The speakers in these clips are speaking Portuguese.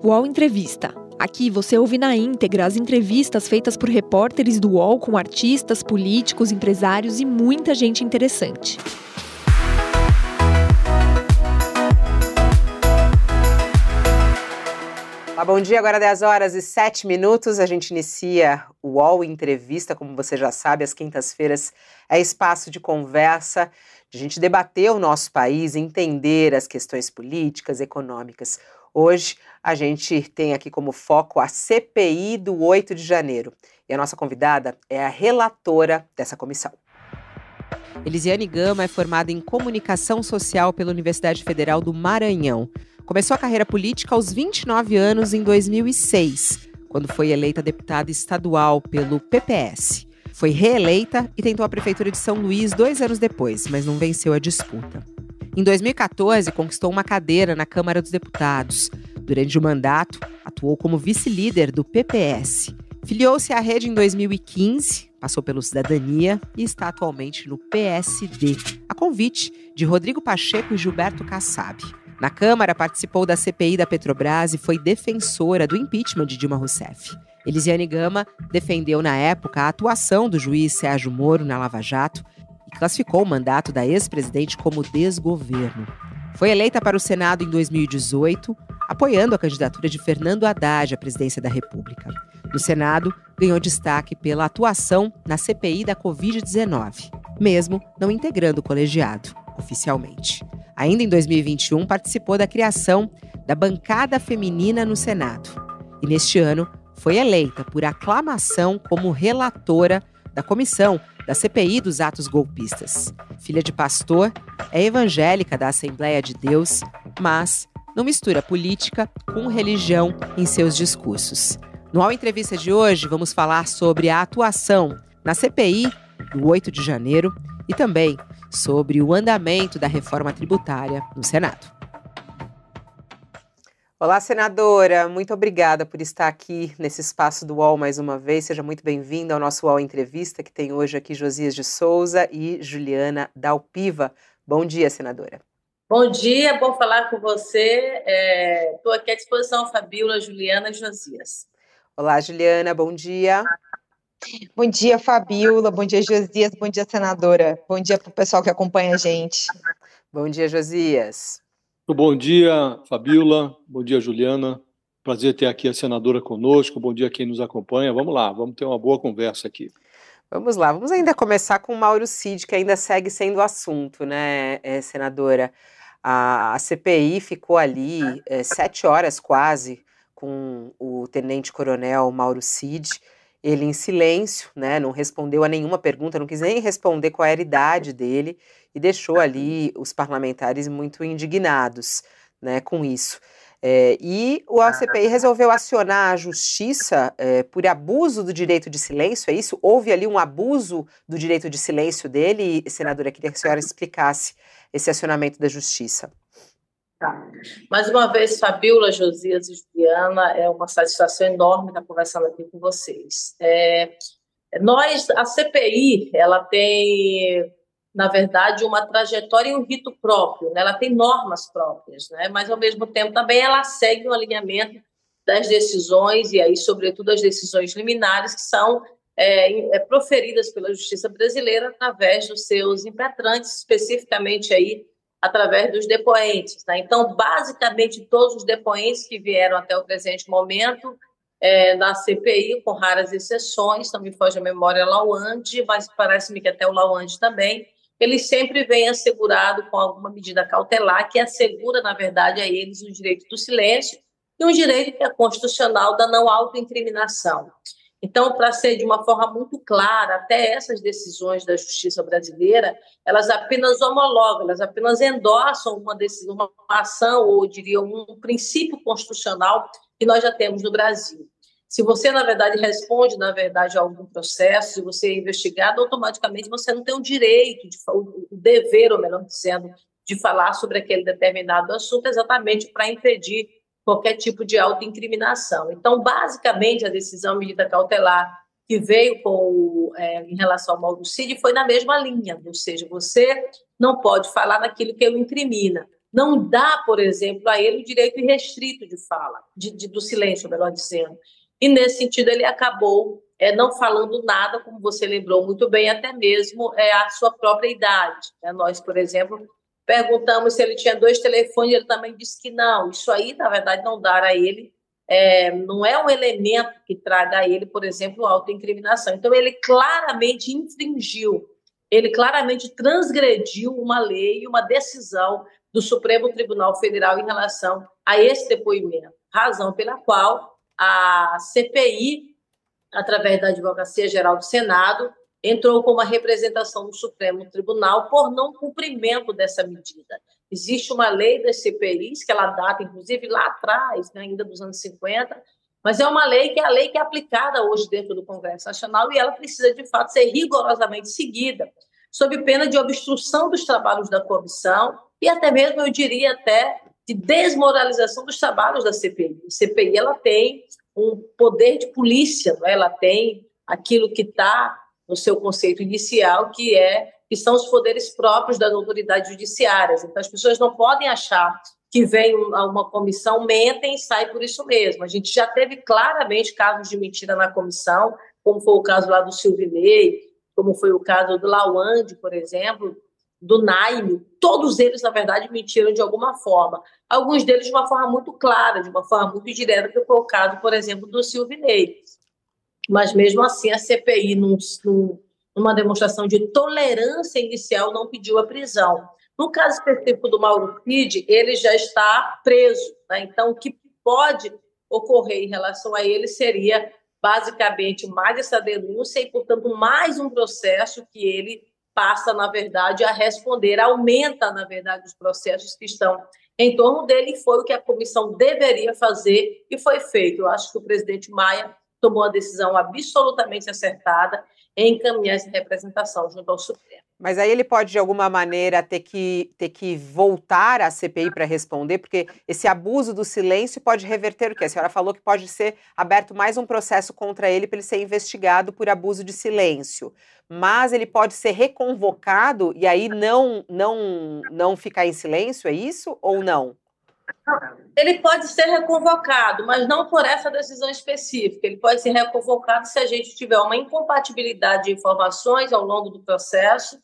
UOL Entrevista. Aqui você ouve na íntegra as entrevistas feitas por repórteres do UOL com artistas, políticos, empresários e muita gente interessante. Olá, bom dia, agora 10 horas e 7 minutos. A gente inicia o UOL Entrevista, como você já sabe, às quintas-feiras é espaço de conversa, de a gente debater o nosso país, entender as questões políticas, econômicas. Hoje a gente tem aqui como foco a CPI do 8 de janeiro. E a nossa convidada é a relatora dessa comissão. Elisiane Gama é formada em comunicação social pela Universidade Federal do Maranhão. Começou a carreira política aos 29 anos em 2006, quando foi eleita deputada estadual pelo PPS. Foi reeleita e tentou a prefeitura de São Luís dois anos depois, mas não venceu a disputa. Em 2014, conquistou uma cadeira na Câmara dos Deputados. Durante o mandato, atuou como vice-líder do PPS. Filiou-se à rede em 2015, passou pelo Cidadania e está atualmente no PSD, a convite de Rodrigo Pacheco e Gilberto Kassab. Na Câmara, participou da CPI da Petrobras e foi defensora do impeachment de Dilma Rousseff. Elisiane Gama defendeu na época a atuação do juiz Sérgio Moro na Lava Jato e classificou o mandato da ex-presidente como desgoverno. Foi eleita para o Senado em 2018, apoiando a candidatura de Fernando Haddad à presidência da República. No Senado, ganhou destaque pela atuação na CPI da Covid-19, mesmo não integrando o colegiado oficialmente. Ainda em 2021, participou da criação da bancada feminina no Senado. E neste ano, foi eleita por aclamação como relatora da comissão da CPI dos atos golpistas. Filha de pastor, é evangélica da Assembleia de Deus, mas não mistura política com religião em seus discursos. No All Entrevista de hoje, vamos falar sobre a atuação na CPI do 8 de janeiro e também sobre o andamento da reforma tributária no Senado. Olá, senadora. Muito obrigada por estar aqui nesse espaço do UOL mais uma vez. Seja muito bem-vinda ao nosso UOL Entrevista, que tem hoje aqui Josias de Souza e Juliana Dalpiva. Bom dia, senadora. Bom dia, bom falar com você. Estou é, aqui à disposição, Fabíola, Juliana e Josias. Olá, Juliana, bom dia. Bom dia, Fabiola. Bom dia, Josias. Bom dia, senadora. Bom dia para o pessoal que acompanha a gente. Bom dia, Josias. Bom dia, Fabiola. Bom dia, Juliana. Prazer ter aqui a senadora conosco. Bom dia a quem nos acompanha. Vamos lá, vamos ter uma boa conversa aqui. Vamos lá, vamos ainda começar com o Mauro Cid, que ainda segue sendo assunto, né, é, senadora? A, a, CPI ficou ali é, sete horas quase com o tenente-coronel Mauro Cid ele em silêncio, né, não respondeu a nenhuma pergunta, não quis nem responder qual era a idade dele e deixou ali os parlamentares muito indignados, né, com isso. É, e o CPI resolveu acionar a justiça é, por abuso do direito de silêncio, é isso? Houve ali um abuso do direito de silêncio dele, senadora, queria que a senhora explicasse esse acionamento da justiça. Tá. Mais uma vez, Fabiola, Josias e Juliana, é uma satisfação enorme estar conversando aqui com vocês. É, nós, a CPI, ela tem, na verdade, uma trajetória e um rito próprio, né? ela tem normas próprias, né? mas, ao mesmo tempo, também ela segue um alinhamento das decisões, e aí, sobretudo, as decisões liminares que são é, é, proferidas pela justiça brasileira através dos seus impetrantes, especificamente aí através dos depoentes. Né? Então, basicamente, todos os depoentes que vieram até o presente momento é, na CPI, com raras exceções, me foge a memória Lawande, mas parece-me que até o Lawande também, ele sempre vem assegurado com alguma medida cautelar que assegura, na verdade, a eles o direito do silêncio e um direito que é constitucional da não autoincriminação. Então, para ser de uma forma muito clara, até essas decisões da justiça brasileira, elas apenas homologam, elas apenas endossam uma decisão, uma ação, ou diria um princípio constitucional que nós já temos no Brasil. Se você, na verdade, responde, na verdade, a algum processo, se você é investigado, automaticamente você não tem o direito, de, o dever, ou melhor dizendo, de falar sobre aquele determinado assunto, exatamente para impedir qualquer tipo de autoincriminação. Então, basicamente, a decisão medida cautelar que veio com, é, em relação ao Cid foi na mesma linha, ou seja, você não pode falar naquilo que o incrimina. não dá, por exemplo, a ele o direito irrestrito de fala, de, de do silêncio, melhor dizendo. E nesse sentido ele acabou é, não falando nada, como você lembrou muito bem, até mesmo é, a sua própria idade. Né? Nós, por exemplo, perguntamos se ele tinha dois telefones, ele também disse que não. Isso aí, na verdade, não dar a ele, é, não é um elemento que traga a ele, por exemplo, autoincriminação. Então, ele claramente infringiu, ele claramente transgrediu uma lei, uma decisão do Supremo Tribunal Federal em relação a esse depoimento, razão pela qual a CPI, através da Advocacia Geral do Senado, entrou com uma representação do Supremo Tribunal por não cumprimento dessa medida. Existe uma lei das CPIs, que ela data, inclusive, lá atrás, né, ainda dos anos 50, mas é uma lei que é a lei que é aplicada hoje dentro do Congresso Nacional e ela precisa, de fato, ser rigorosamente seguida, sob pena de obstrução dos trabalhos da comissão e até mesmo, eu diria, até de desmoralização dos trabalhos da CPI. A CPI ela tem um poder de polícia, é? ela tem aquilo que está no seu conceito inicial, que é que são os poderes próprios das autoridades judiciárias. Então, as pessoas não podem achar que vem uma comissão, mentem e sai por isso mesmo. A gente já teve claramente casos de mentira na comissão, como foi o caso lá do Silvinei, como foi o caso do Lawande, por exemplo, do Naime, todos eles, na verdade, mentiram de alguma forma. Alguns deles de uma forma muito clara, de uma forma muito direta, que foi o caso, por exemplo, do Silvinei. Mas, mesmo assim, a CPI, num, numa demonstração de tolerância inicial, não pediu a prisão. No caso específico do Mauro Cid, ele já está preso. Né? Então, o que pode ocorrer em relação a ele seria, basicamente, mais essa denúncia e, portanto, mais um processo que ele passa, na verdade, a responder, aumenta, na verdade, os processos que estão em torno dele, e foi o que a comissão deveria fazer e foi feito. Eu acho que o presidente Maia tomou a decisão absolutamente acertada em encaminhar essa representação junto ao Supremo. Mas aí ele pode, de alguma maneira, ter que, ter que voltar à CPI para responder, porque esse abuso do silêncio pode reverter o quê? A senhora falou que pode ser aberto mais um processo contra ele para ele ser investigado por abuso de silêncio. Mas ele pode ser reconvocado e aí não, não, não ficar em silêncio, é isso ou não? Ele pode ser reconvocado, mas não por essa decisão específica. Ele pode ser reconvocado se a gente tiver uma incompatibilidade de informações ao longo do processo.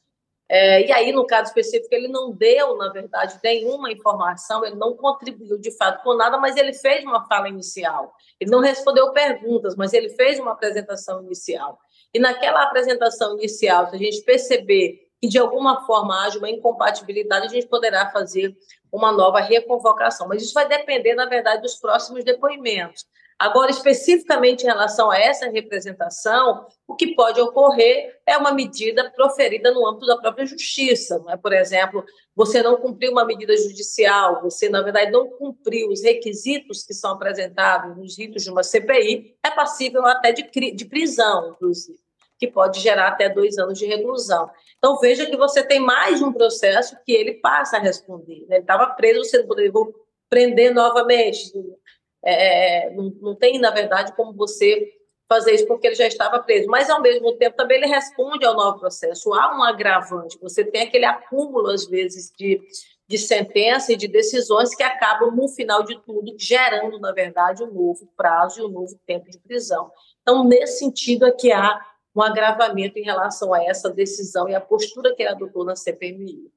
É, e aí, no caso específico, ele não deu, na verdade, nenhuma informação, ele não contribuiu de fato com nada, mas ele fez uma fala inicial. Ele não respondeu perguntas, mas ele fez uma apresentação inicial. E naquela apresentação inicial, se a gente perceber que de alguma forma haja uma incompatibilidade, a gente poderá fazer uma nova reconvocação. Mas isso vai depender, na verdade, dos próximos depoimentos. Agora, especificamente em relação a essa representação, o que pode ocorrer é uma medida proferida no âmbito da própria justiça. Não é? Por exemplo, você não cumpriu uma medida judicial, você, na verdade, não cumpriu os requisitos que são apresentados nos ritos de uma CPI, é passível até de, de prisão, inclusive que pode gerar até dois anos de reclusão. Então, veja que você tem mais um processo que ele passa a responder. Né? Ele estava preso, você não poderia prender novamente. É, é, não, não tem, na verdade, como você fazer isso porque ele já estava preso. Mas, ao mesmo tempo, também ele responde ao novo processo. Há um agravante. Você tem aquele acúmulo, às vezes, de, de sentença e de decisões que acabam, no final de tudo, gerando, na verdade, um novo prazo e um novo tempo de prisão. Então, nesse sentido, é que há um agravamento em relação a essa decisão e a postura que ele adotou na CPMI.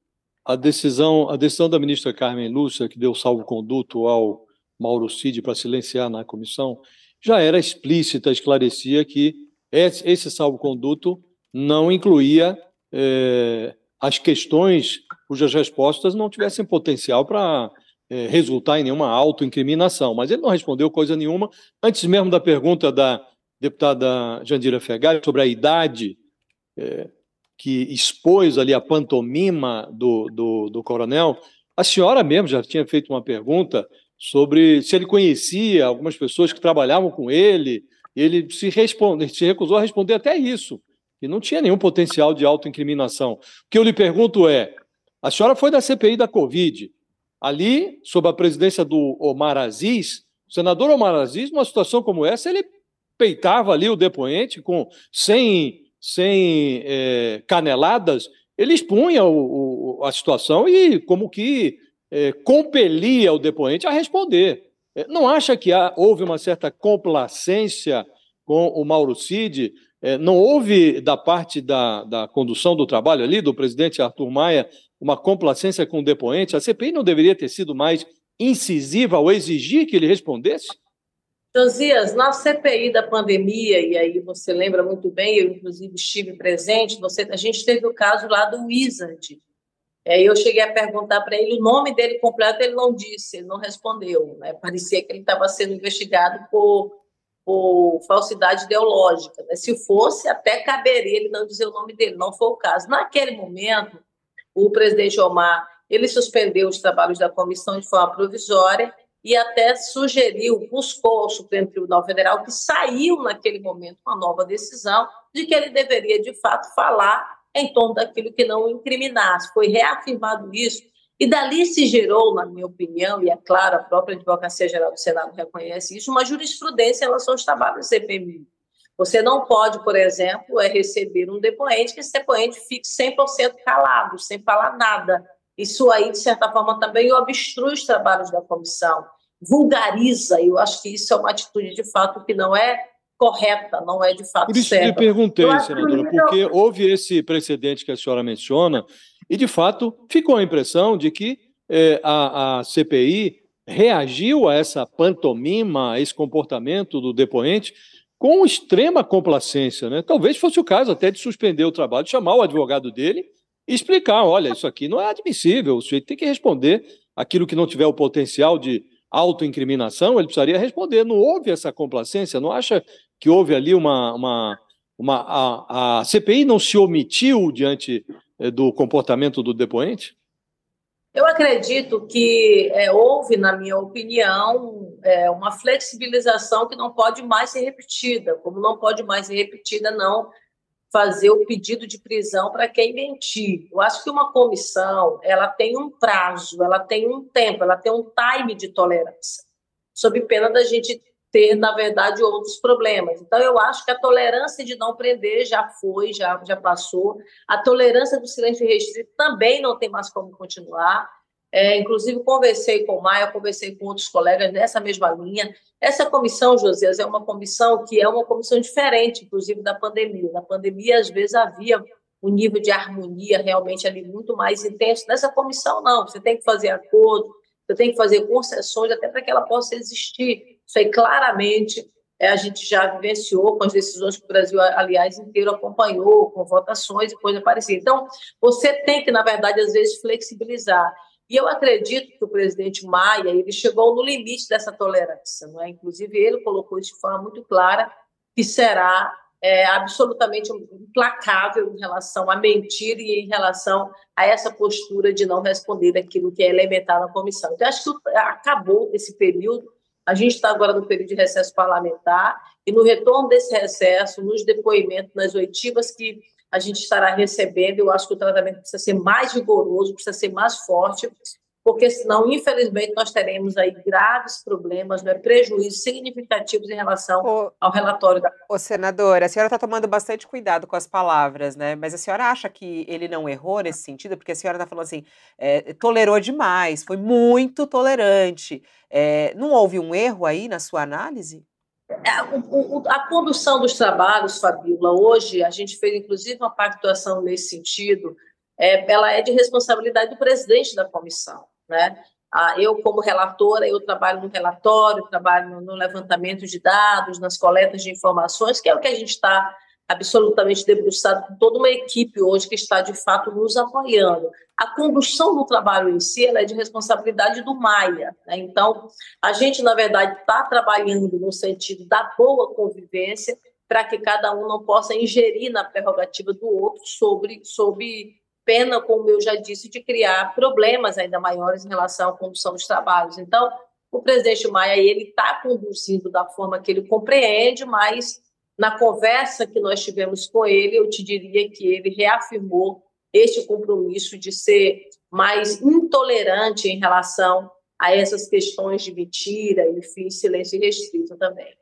A decisão, a decisão da ministra Carmen Lúcia, que deu salvo-conduto ao Mauro Cid para silenciar na comissão, já era explícita, esclarecia que esse salvo-conduto não incluía é, as questões cujas respostas não tivessem potencial para é, resultar em nenhuma autoincriminação. Mas ele não respondeu coisa nenhuma. Antes mesmo da pergunta da deputada Jandira Fegali sobre a idade é, que expôs ali a pantomima do, do, do coronel. A senhora mesmo já tinha feito uma pergunta sobre se ele conhecia algumas pessoas que trabalhavam com ele. Ele se, responde, se recusou a responder até isso, e não tinha nenhum potencial de autoincriminação. O que eu lhe pergunto é: a senhora foi da CPI da Covid. Ali, sob a presidência do Omar Aziz, o senador Omar Aziz, numa situação como essa, ele peitava ali o depoente com sem, sem é, caneladas, ele expunha o, o, a situação e como que é, compelia o depoente a responder. É, não acha que há, houve uma certa complacência com o Mauro Cid? É, não houve, da parte da, da condução do trabalho ali, do presidente Arthur Maia, uma complacência com o depoente? A CPI não deveria ter sido mais incisiva ao exigir que ele respondesse? Josias, na CPI da pandemia, e aí você lembra muito bem, eu inclusive estive presente, você, a gente teve o caso lá do Wizard. É, eu cheguei a perguntar para ele o nome dele completo, ele não disse, ele não respondeu. Né? Parecia que ele estava sendo investigado por, por falsidade ideológica. Né? Se fosse, até caberia ele não dizer o nome dele, não foi o caso. Naquele momento, o presidente Omar ele suspendeu os trabalhos da comissão de forma provisória e até sugeriu, buscou ao Supremo Tribunal Federal, que saiu naquele momento uma nova decisão de que ele deveria, de fato, falar em torno daquilo que não incriminasse. Foi reafirmado isso, e dali se gerou, na minha opinião, e é claro, a própria Advocacia Geral do Senado reconhece isso, uma jurisprudência em relação aos trabalhos do CPMI. Você não pode, por exemplo, é receber um depoente que esse depoente fique 100% calado, sem falar nada isso aí, de certa forma, também obstrui os trabalhos da comissão, vulgariza, e eu acho que isso é uma atitude, de fato, que não é correta, não é de fato Por isso certa. que eu perguntei, eu senadora, porque houve esse precedente que a senhora menciona, e, de fato, ficou a impressão de que é, a, a CPI reagiu a essa pantomima, a esse comportamento do depoente, com extrema complacência. Né? Talvez fosse o caso até de suspender o trabalho, chamar o advogado dele e explicar: olha, isso aqui não é admissível, o sujeito tem que responder aquilo que não tiver o potencial de autoincriminação, ele precisaria responder. Não houve essa complacência? Não acha que houve ali uma. uma, uma a, a CPI não se omitiu diante eh, do comportamento do depoente? Eu acredito que é, houve, na minha opinião, é, uma flexibilização que não pode mais ser repetida, como não pode mais ser repetida, não fazer o pedido de prisão para quem mentir. Eu acho que uma comissão ela tem um prazo, ela tem um tempo, ela tem um time de tolerância, sob pena da gente ter, na verdade, outros problemas. Então, eu acho que a tolerância de não prender já foi, já, já passou. A tolerância do silêncio restrito também não tem mais como continuar. É, inclusive, conversei com o Maia, conversei com outros colegas nessa mesma linha. Essa comissão, Josias, é uma comissão que é uma comissão diferente, inclusive, da pandemia. Na pandemia, às vezes, havia um nível de harmonia realmente ali muito mais intenso. Nessa comissão, não. Você tem que fazer acordo, você tem que fazer concessões até para que ela possa existir. Isso aí, claramente, é, a gente já vivenciou com as decisões que o Brasil, aliás, inteiro acompanhou, com votações e coisa parecida. Então, você tem que, na verdade, às vezes, flexibilizar. E eu acredito que o presidente Maia ele chegou no limite dessa tolerância. Não é? Inclusive, ele colocou isso de forma muito clara, que será é, absolutamente implacável em relação a mentir e em relação a essa postura de não responder aquilo que é elementar na comissão. Então, acho que acabou esse período. A gente está agora no período de recesso parlamentar e no retorno desse recesso, nos depoimentos, nas oitivas que a gente estará recebendo. Eu acho que o tratamento precisa ser mais rigoroso, precisa ser mais forte, porque senão, infelizmente, nós teremos aí graves problemas, né, prejuízos significativos em relação ô, ao relatório da. Ô, senadora, a senhora está tomando bastante cuidado com as palavras, né? Mas a senhora acha que ele não errou nesse sentido? Porque a senhora está falando assim, é, tolerou demais, foi muito tolerante. É, não houve um erro aí na sua análise? É, a condução dos trabalhos, Fabíola, hoje a gente fez inclusive uma pactuação nesse sentido, é, ela é de responsabilidade do presidente da comissão. Né? Eu, como relatora, eu trabalho no relatório, trabalho no levantamento de dados, nas coletas de informações, que é o que a gente está absolutamente debruçado com toda uma equipe hoje que está, de fato, nos apoiando. A condução do trabalho em si é de responsabilidade do Maia. Né? Então, a gente, na verdade, está trabalhando no sentido da boa convivência para que cada um não possa ingerir na prerrogativa do outro sobre, sobre pena, como eu já disse, de criar problemas ainda maiores em relação à condução dos trabalhos. Então, o presidente Maia ele está conduzindo da forma que ele compreende, mas na conversa que nós tivemos com ele, eu te diria que ele reafirmou este compromisso de ser mais intolerante em relação a essas questões de mentira, enfim, silêncio restrito também.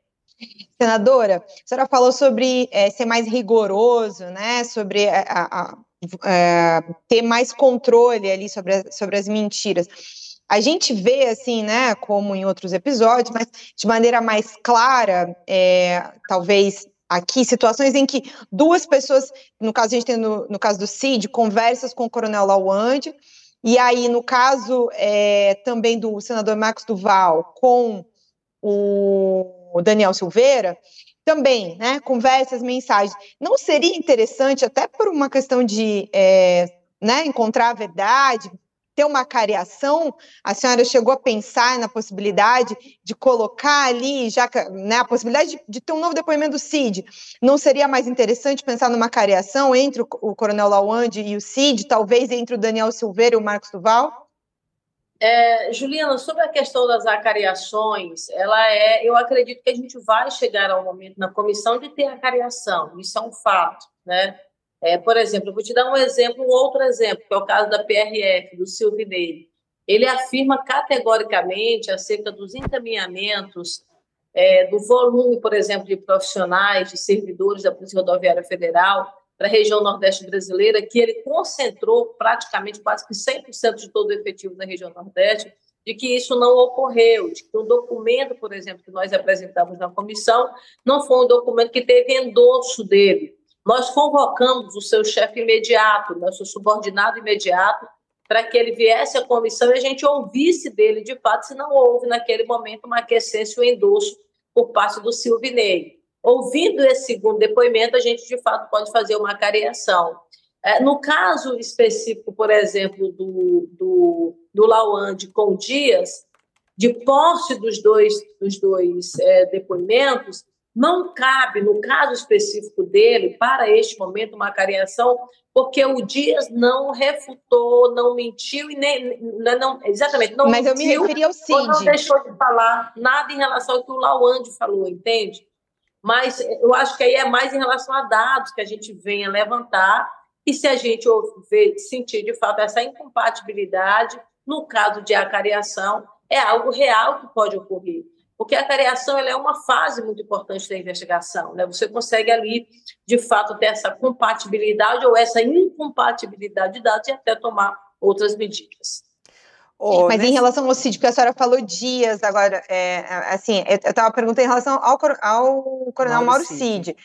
Senadora, a senhora falou sobre é, ser mais rigoroso, né? Sobre a, a, a, é, ter mais controle ali sobre, sobre as mentiras. a gente vê, assim, né, como em outros episódios, mas de maneira mais clara, é, talvez aqui, situações em que duas pessoas, no caso a gente tem no, no caso do Cid, conversas com o coronel Lawande, e aí, no caso é, também do senador Marcos Duval com o Daniel Silveira, também, né, conversas, mensagens. Não seria interessante, até por uma questão de é, né, encontrar a verdade, ter uma cariação, a senhora chegou a pensar na possibilidade de colocar ali, já né, a possibilidade de, de, ter um novo depoimento do CID. Não seria mais interessante pensar numa cariação entre o, o Coronel Lawande e o CID, talvez entre o Daniel Silveira e o Marcos Duval? É, Juliana, sobre a questão das acariações, ela é, eu acredito que a gente vai chegar ao momento na comissão de ter acariação, isso é um fato, né? É, por exemplo, eu vou te dar um exemplo, um outro exemplo, que é o caso da PRF, do Silvinei. Ele afirma categoricamente acerca dos encaminhamentos é, do volume, por exemplo, de profissionais, de servidores da Polícia Rodoviária Federal para a região Nordeste brasileira, que ele concentrou praticamente quase que 100% de todo o efetivo na região Nordeste, de que isso não ocorreu, de que o documento, por exemplo, que nós apresentamos na comissão, não foi um documento que teve endosso dele, nós convocamos o seu chefe imediato, nosso subordinado imediato, para que ele viesse à comissão e a gente ouvisse dele, de fato, se não houve naquele momento uma aquecência ou endosso por parte do Silvinei. Ouvindo esse segundo depoimento, a gente, de fato, pode fazer uma cariação. É, no caso específico, por exemplo, do, do, do Lawande com Dias, de posse dos dois, dos dois é, depoimentos, não cabe, no caso específico dele, para este momento, uma cariação, porque o Dias não refutou, não mentiu e nem. Não, exatamente, não Mas mentiu. eu me referi ao Cid. Não deixou de falar nada em relação ao que o Lawande falou, entende? Mas eu acho que aí é mais em relação a dados que a gente venha levantar, e se a gente ver, sentir de fato essa incompatibilidade, no caso de acariação, é algo real que pode ocorrer porque a tareação é uma fase muito importante da investigação. Né? Você consegue ali, de fato, ter essa compatibilidade ou essa incompatibilidade de dados e até tomar outras medidas. Oh, Mas nesse... em relação ao CID, porque a senhora falou dias agora, é, assim, eu estava perguntando em relação ao, ao coronel Mauro, Mauro Cid.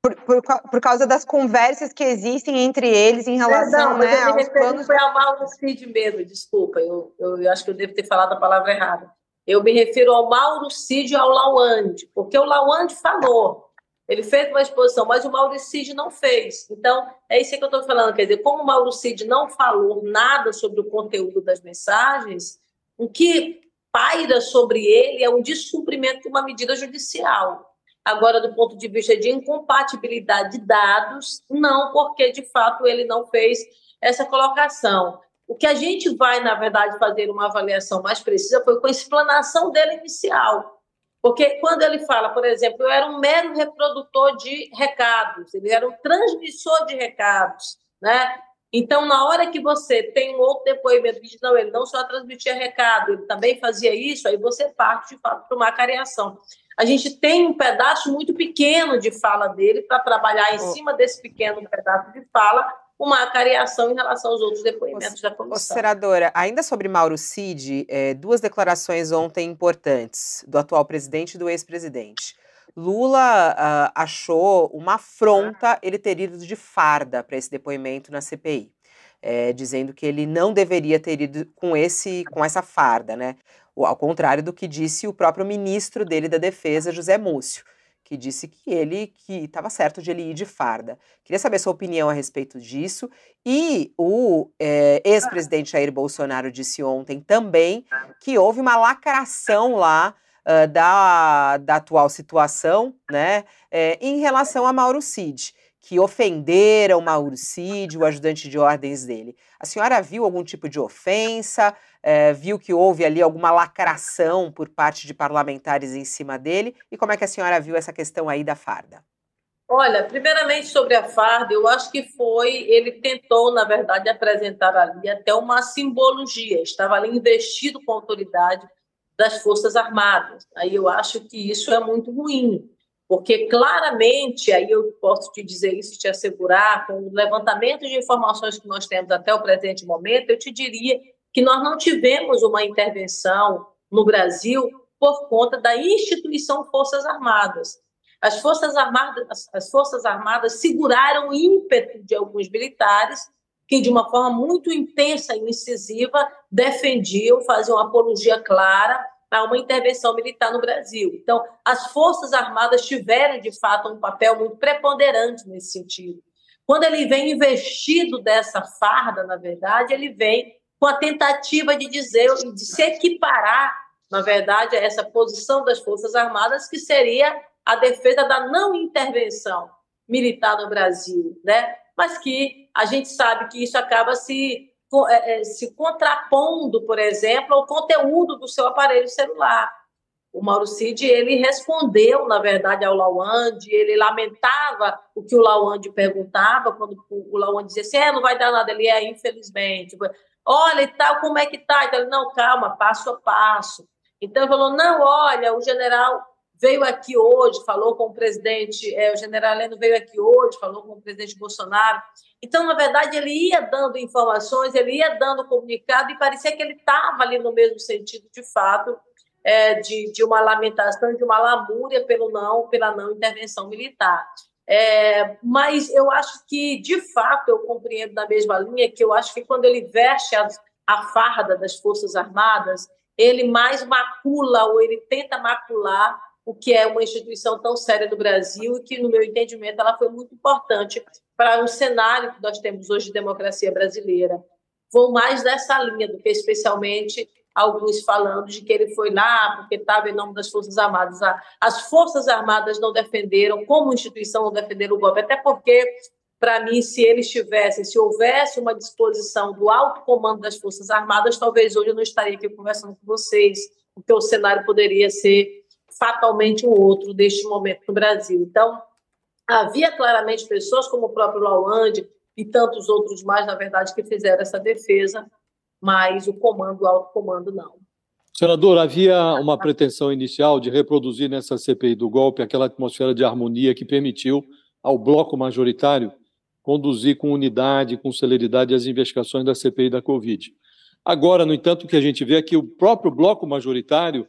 Por, por, por, causa das conversas que existem entre eles em relação não, né, aos planos... Foi a Mauro Cid mesmo, desculpa, eu, eu, eu acho que eu devo ter falado a palavra errada. Eu me refiro ao Mauricídio e ao Lawande, porque o Lawande falou, ele fez uma exposição, mas o Mauricídio não fez. Então, é isso que eu estou falando. Quer dizer, como o Mauricídio não falou nada sobre o conteúdo das mensagens, o que paira sobre ele é um descumprimento de uma medida judicial. Agora, do ponto de vista de incompatibilidade de dados, não, porque de fato ele não fez essa colocação. O que a gente vai, na verdade, fazer uma avaliação mais precisa foi com a explanação dele inicial. Porque quando ele fala, por exemplo, eu era um mero reprodutor de recados, ele era um transmissor de recados, né? Então, na hora que você tem um outro depoimento que diz, não, ele não só transmitia recado, ele também fazia isso, aí você parte, de fato, para uma cariação. A gente tem um pedaço muito pequeno de fala dele para trabalhar em cima desse pequeno pedaço de fala uma acariação em relação aos outros depoimentos o, da comissão. senadora, ainda sobre Mauro Cid, é, duas declarações ontem importantes do atual presidente e do ex-presidente. Lula uh, achou uma afronta ele ter ido de farda para esse depoimento na CPI, é, dizendo que ele não deveria ter ido com esse com essa farda, né? Ao contrário do que disse o próprio ministro dele da Defesa, José Múcio que disse que ele que estava certo de ele ir de farda. Queria saber sua opinião a respeito disso. E o é, ex-presidente Jair Bolsonaro disse ontem também que houve uma lacração lá uh, da, da atual situação, né, é, em relação a Mauro Cid que ofenderam Mauro Cid, o ajudante de ordens dele. A senhora viu algum tipo de ofensa? É, viu que houve ali alguma lacração por parte de parlamentares em cima dele? E como é que a senhora viu essa questão aí da farda? Olha, primeiramente sobre a farda, eu acho que foi, ele tentou, na verdade, apresentar ali até uma simbologia, estava ali investido com a autoridade das Forças Armadas. Aí eu acho que isso é muito ruim, porque claramente, aí eu posso te dizer isso, te assegurar, com o levantamento de informações que nós temos até o presente momento, eu te diria que nós não tivemos uma intervenção no Brasil por conta da instituição Forças Armadas. As Forças Armadas, as Forças Armadas seguraram o ímpeto de alguns militares que, de uma forma muito intensa e incisiva, defendiam, faziam apologia clara a uma intervenção militar no Brasil. Então, as Forças Armadas tiveram, de fato, um papel muito preponderante nesse sentido. Quando ele vem investido dessa farda, na verdade, ele vem com a tentativa de dizer, de se equiparar, na verdade, a essa posição das Forças Armadas, que seria a defesa da não intervenção militar no Brasil, né? Mas que a gente sabe que isso acaba se se contrapondo, por exemplo, ao conteúdo do seu aparelho celular. O Mauro Cid, ele respondeu, na verdade, ao Lawande, ele lamentava o que o Lawande perguntava, quando o Lawande dizia assim, é, não vai dar nada, ele é, infelizmente. Olha, e tal, como é que tá? Então, ele, não, calma, passo a passo. Então, ele falou, não, olha, o general veio aqui hoje, falou com o presidente, é, o general Heleno veio aqui hoje, falou com o presidente Bolsonaro. Então, na verdade, ele ia dando informações, ele ia dando comunicado, e parecia que ele estava ali no mesmo sentido, de fato, é, de, de uma lamentação, de uma lamúria pelo não, pela não intervenção militar. É, mas eu acho que, de fato, eu compreendo da mesma linha que eu acho que quando ele veste a, a farda das Forças Armadas, ele mais macula ou ele tenta macular o que é uma instituição tão séria do Brasil e que, no meu entendimento, ela foi muito importante para o cenário que nós temos hoje de democracia brasileira. Vou mais nessa linha do que especialmente alguns falando de que ele foi lá porque estava em nome das Forças Armadas. As Forças Armadas não defenderam, como instituição, não defenderam o golpe, até porque, para mim, se eles tivessem, se houvesse uma disposição do alto comando das Forças Armadas, talvez hoje eu não estaria aqui conversando com vocês, porque o cenário poderia ser fatalmente um outro deste momento no Brasil. Então, havia claramente pessoas como o próprio Lawande e tantos outros mais, na verdade, que fizeram essa defesa, mas o comando, o alto comando, não. Senador, havia uma pretensão inicial de reproduzir nessa CPI do golpe aquela atmosfera de harmonia que permitiu ao bloco majoritário conduzir com unidade, com celeridade as investigações da CPI da Covid. Agora, no entanto, o que a gente vê é que o próprio bloco majoritário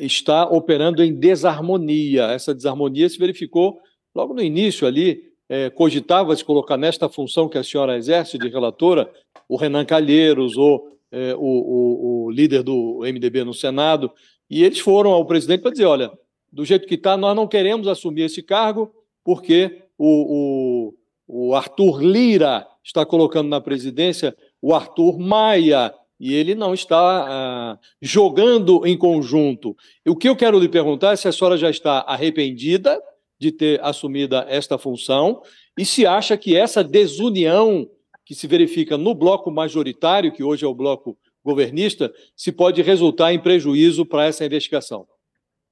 está operando em desarmonia. Essa desarmonia se verificou logo no início ali, é, cogitava-se colocar nesta função que a senhora exerce de relatora o Renan Calheiros ou é, o, o, o, líder do MDB no Senado, e eles foram ao presidente para dizer: olha, do jeito que está, nós não queremos assumir esse cargo, porque o, o, o Arthur Lira está colocando na presidência o Arthur Maia, e ele não está ah, jogando em conjunto. O que eu quero lhe perguntar é se a senhora já está arrependida de ter assumido esta função e se acha que essa desunião que se verifica no bloco majoritário, que hoje é o bloco governista, se pode resultar em prejuízo para essa investigação.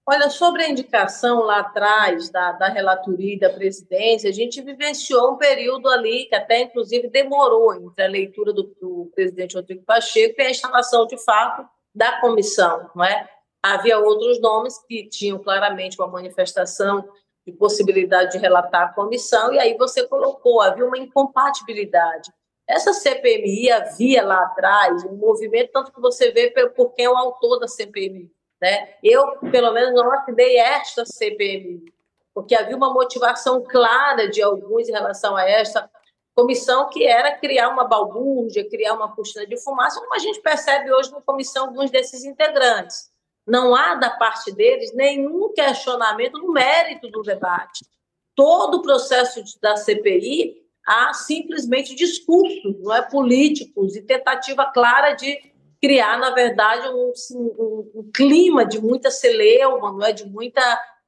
Olha, sobre a indicação lá atrás da, da relatoria e da presidência, a gente vivenciou um período ali que até, inclusive, demorou entre a leitura do, do presidente Rodrigo Pacheco e a instalação, de fato, da comissão. Não é? Havia outros nomes que tinham claramente uma manifestação de possibilidade de relatar a comissão, e aí você colocou, havia uma incompatibilidade. Essa CPMI havia lá atrás um movimento, tanto que você vê por quem é o autor da CPMI, né? Eu, pelo menos, não assinei esta CPMI, porque havia uma motivação clara de alguns em relação a esta comissão, que era criar uma balbúrdia, criar uma cortina de fumaça, como a gente percebe hoje na comissão alguns desses integrantes. Não há da parte deles nenhum questionamento no mérito do debate. Todo o processo da CPI há simplesmente discursos, não é políticos e tentativa clara de criar, na verdade, um, um, um clima de muita celeuma, não é? de muita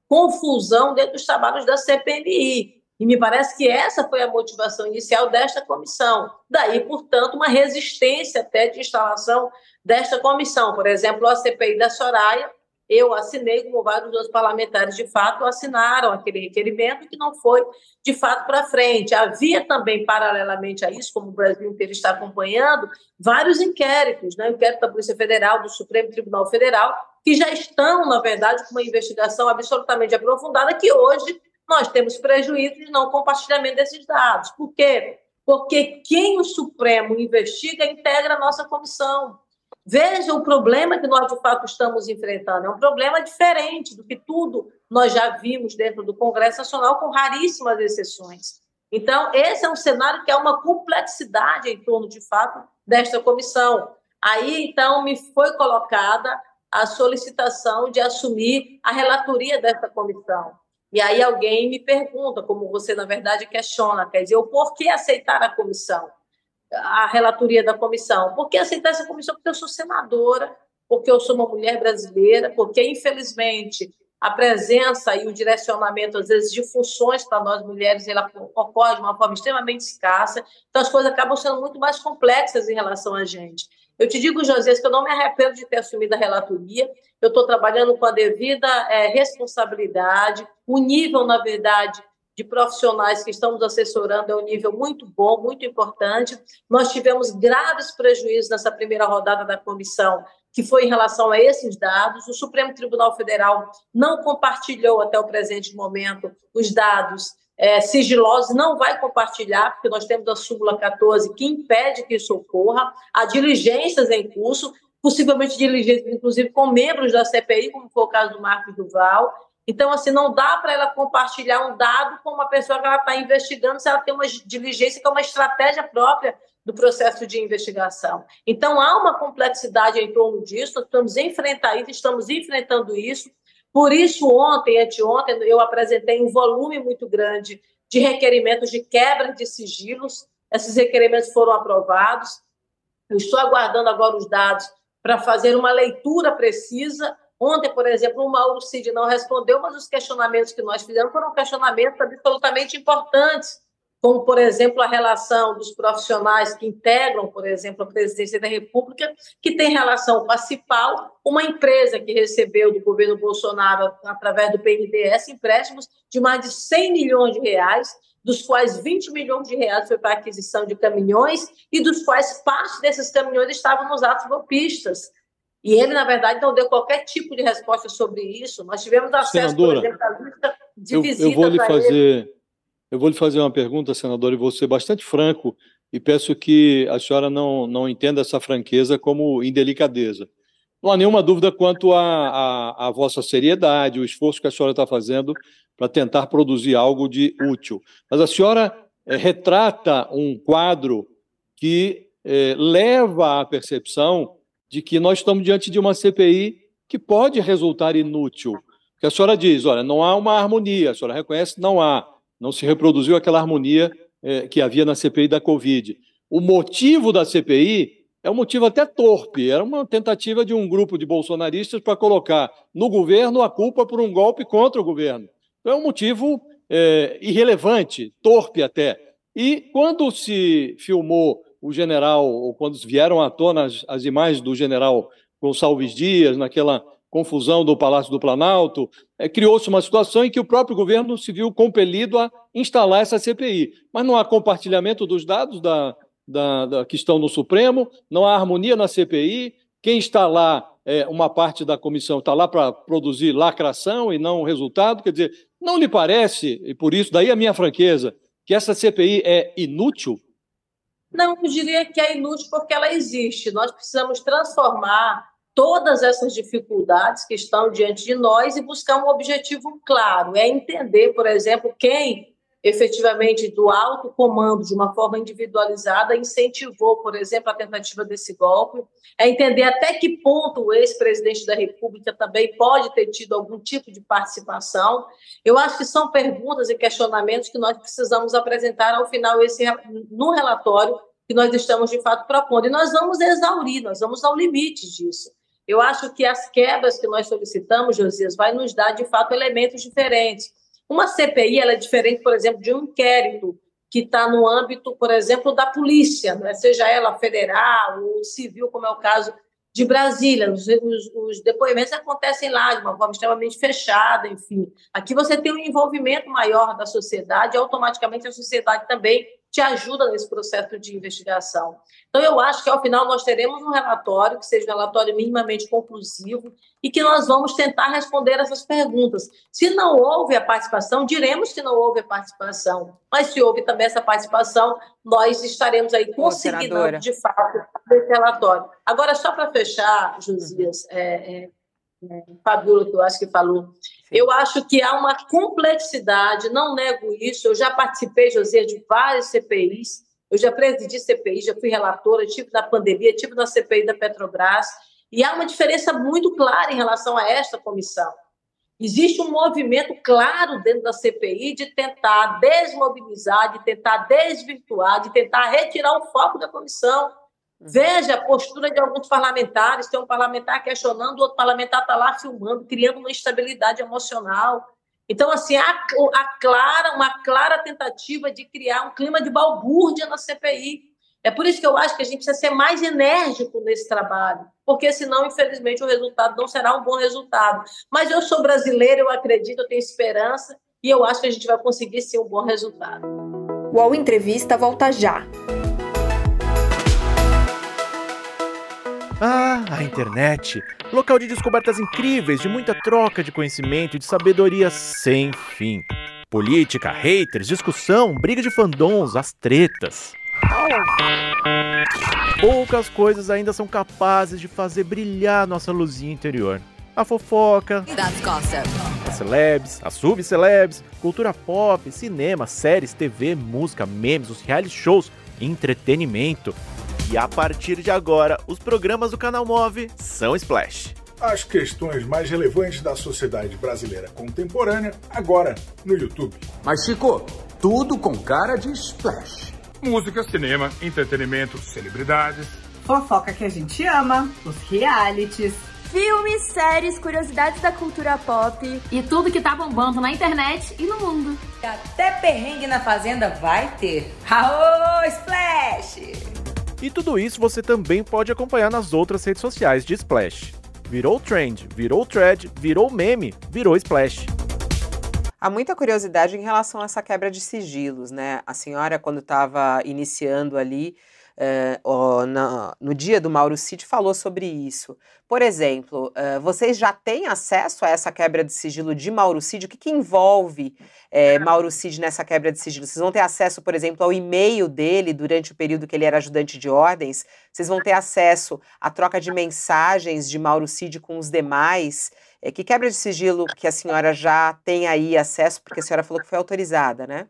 confusão dentro dos trabalhos da CPMI. E me parece que essa foi a motivação inicial desta comissão. Daí, portanto, uma resistência até de instalação desta comissão. Por exemplo, a CPI da Soraya eu assinei, como vários outros parlamentares de fato assinaram aquele requerimento que não foi de fato para frente. Havia também, paralelamente a isso, como o Brasil inteiro está acompanhando, vários inquéritos, né? inquérito da Polícia Federal, do Supremo Tribunal Federal, que já estão, na verdade, com uma investigação absolutamente aprofundada, que hoje nós temos prejuízo de não compartilhamento desses dados. Por quê? porque quem o Supremo investiga integra a nossa comissão. Veja o problema que nós, de fato, estamos enfrentando. É um problema diferente do que tudo nós já vimos dentro do Congresso Nacional, com raríssimas exceções. Então, esse é um cenário que é uma complexidade em torno, de fato, desta comissão. Aí, então, me foi colocada a solicitação de assumir a relatoria dessa comissão. E aí alguém me pergunta, como você, na verdade, questiona, quer dizer, o porquê aceitar a comissão, a relatoria da comissão? Por que aceitar essa comissão? Porque eu sou senadora, porque eu sou uma mulher brasileira, porque, infelizmente, a presença e o direcionamento, às vezes, de funções para nós mulheres, ela ocorre de uma forma extremamente escassa, então as coisas acabam sendo muito mais complexas em relação a gente. Eu te digo, Josias, que eu não me arrependo de ter assumido a relatoria, eu estou trabalhando com a devida é, responsabilidade, o nível, na verdade, de profissionais que estamos assessorando é um nível muito bom, muito importante. Nós tivemos graves prejuízos nessa primeira rodada da comissão que foi em relação a esses dados. O Supremo Tribunal Federal não compartilhou até o presente momento os dados é, sigilosos, não vai compartilhar, porque nós temos a súmula 14 que impede que isso ocorra, há diligências em curso, possivelmente diligências, inclusive, com membros da CPI, como foi o caso do Marcos Duval. Então, assim, não dá para ela compartilhar um dado com uma pessoa que ela está investigando se ela tem uma diligência que é uma estratégia própria do processo de investigação. Então, há uma complexidade em torno disso, estamos enfrentar isso, estamos enfrentando isso. Por isso, ontem, anteontem, eu apresentei um volume muito grande de requerimentos de quebra de sigilos. Esses requerimentos foram aprovados. Eu estou aguardando agora os dados para fazer uma leitura precisa. Ontem, por exemplo, o Mauro Cid não respondeu, mas os questionamentos que nós fizemos foram questionamentos absolutamente importantes como, por exemplo, a relação dos profissionais que integram, por exemplo, a presidência da República, que tem relação com a Cipal, uma empresa que recebeu do governo Bolsonaro, através do PNDES, empréstimos de mais de 100 milhões de reais, dos quais 20 milhões de reais foi para aquisição de caminhões e dos quais parte desses caminhões estavam nos atos golpistas. E ele, na verdade, não deu qualquer tipo de resposta sobre isso. Nós tivemos acesso, Senadora, por exemplo, à lista de eu, visitas eu vou lhe fazer... Ele eu vou lhe fazer uma pergunta, senador, e vou ser bastante franco e peço que a senhora não, não entenda essa franqueza como indelicadeza. Não há nenhuma dúvida quanto à vossa seriedade, o esforço que a senhora está fazendo para tentar produzir algo de útil. Mas a senhora é, retrata um quadro que é, leva à percepção de que nós estamos diante de uma CPI que pode resultar inútil. Porque a senhora diz, olha, não há uma harmonia, a senhora reconhece não há. Não se reproduziu aquela harmonia é, que havia na CPI da Covid. O motivo da CPI é um motivo até torpe, era uma tentativa de um grupo de bolsonaristas para colocar no governo a culpa por um golpe contra o governo. Então, é um motivo é, irrelevante, torpe até. E quando se filmou o general, ou quando vieram à tona as, as imagens do general Gonçalves Dias, naquela confusão do Palácio do Planalto, é, criou-se uma situação em que o próprio governo se viu compelido a instalar essa CPI. Mas não há compartilhamento dos dados da, da, da que estão no Supremo, não há harmonia na CPI, quem está lá, é, uma parte da comissão está lá para produzir lacração e não resultado, quer dizer, não lhe parece, e por isso, daí a minha franqueza, que essa CPI é inútil? Não, eu diria que é inútil porque ela existe. Nós precisamos transformar todas essas dificuldades que estão diante de nós e buscar um objetivo claro. É entender, por exemplo, quem efetivamente do alto comando, de uma forma individualizada, incentivou, por exemplo, a tentativa desse golpe. É entender até que ponto o ex-presidente da República também pode ter tido algum tipo de participação. Eu acho que são perguntas e questionamentos que nós precisamos apresentar ao final esse, no relatório que nós estamos, de fato, propondo. E nós vamos exaurir, nós vamos ao limite disso. Eu acho que as quebras que nós solicitamos, Josias, vai nos dar, de fato, elementos diferentes. Uma CPI ela é diferente, por exemplo, de um inquérito que está no âmbito, por exemplo, da polícia, né? seja ela federal ou civil, como é o caso de Brasília. Os, os, os, depoimentos acontecem lá de uma forma extremamente fechada, enfim. Aqui você tem um envolvimento maior da sociedade, automaticamente a sociedade também te ajuda nesse processo de investigação. Então, eu acho que ao final nós teremos um relatório que seja um relatório minimamente conclusivo e que nós vamos tentar responder essas perguntas. Se não houve a participação, diremos que não houve a participação, mas se houve também essa participação, nós estaremos aí conseguindo, de fato, esse relatório. Agora, só para fechar, Josias, é, é, é, Fabiola, que eu acho que falou. Eu acho que há uma complexidade, não nego isso. Eu já participei, José, de várias CPIs. Eu já presidi CPI, já fui relatora, tive na pandemia, tive na CPI da Petrobras. E há uma diferença muito clara em relação a esta comissão. Existe um movimento claro dentro da CPI de tentar desmobilizar, de tentar desvirtuar, de tentar retirar o foco da comissão. Veja a postura de alguns parlamentares. Tem um parlamentar questionando, o outro parlamentar está lá filmando, criando uma instabilidade emocional. Então, assim, há, há clara, uma clara tentativa de criar um clima de balbúrdia na CPI. É por isso que eu acho que a gente precisa ser mais enérgico nesse trabalho, porque senão, infelizmente, o resultado não será um bom resultado. Mas eu sou brasileira, eu acredito, eu tenho esperança e eu acho que a gente vai conseguir sim um bom resultado. O UOL Entrevista volta já. Ah, a internet! Local de descobertas incríveis, de muita troca de conhecimento e de sabedoria sem fim. Política, haters, discussão, briga de fandons, as tretas. Poucas coisas ainda são capazes de fazer brilhar nossa luzinha interior. A fofoca, as celebs, as subcelebs, cultura pop, cinema, séries, TV, música, memes, os reality shows, entretenimento. E a partir de agora, os programas do canal Move são Splash. As questões mais relevantes da sociedade brasileira contemporânea, agora no YouTube. Mas, Chico, tudo com cara de Splash. Música, cinema, entretenimento, celebridades. Fofoca que a gente ama, os realities. Filmes, séries, curiosidades da cultura pop. E tudo que tá bombando na internet e no mundo. Até perrengue na fazenda vai ter. Aô, Splash! E tudo isso você também pode acompanhar nas outras redes sociais de Splash. Virou trend, virou thread, virou meme, virou Splash. Há muita curiosidade em relação a essa quebra de sigilos, né? A senhora, quando estava iniciando ali, ó, na, no dia do Mauro Cid falou sobre isso. Por exemplo, uh, vocês já têm acesso a essa quebra de sigilo de Mauro Cid? O que, que envolve é, Mauro Cid nessa quebra de sigilo? Vocês vão ter acesso, por exemplo, ao e-mail dele durante o período que ele era ajudante de ordens? Vocês vão ter acesso à troca de mensagens de Mauro Cid com os demais? É, que quebra de sigilo que a senhora já tem aí acesso, porque a senhora falou que foi autorizada, né?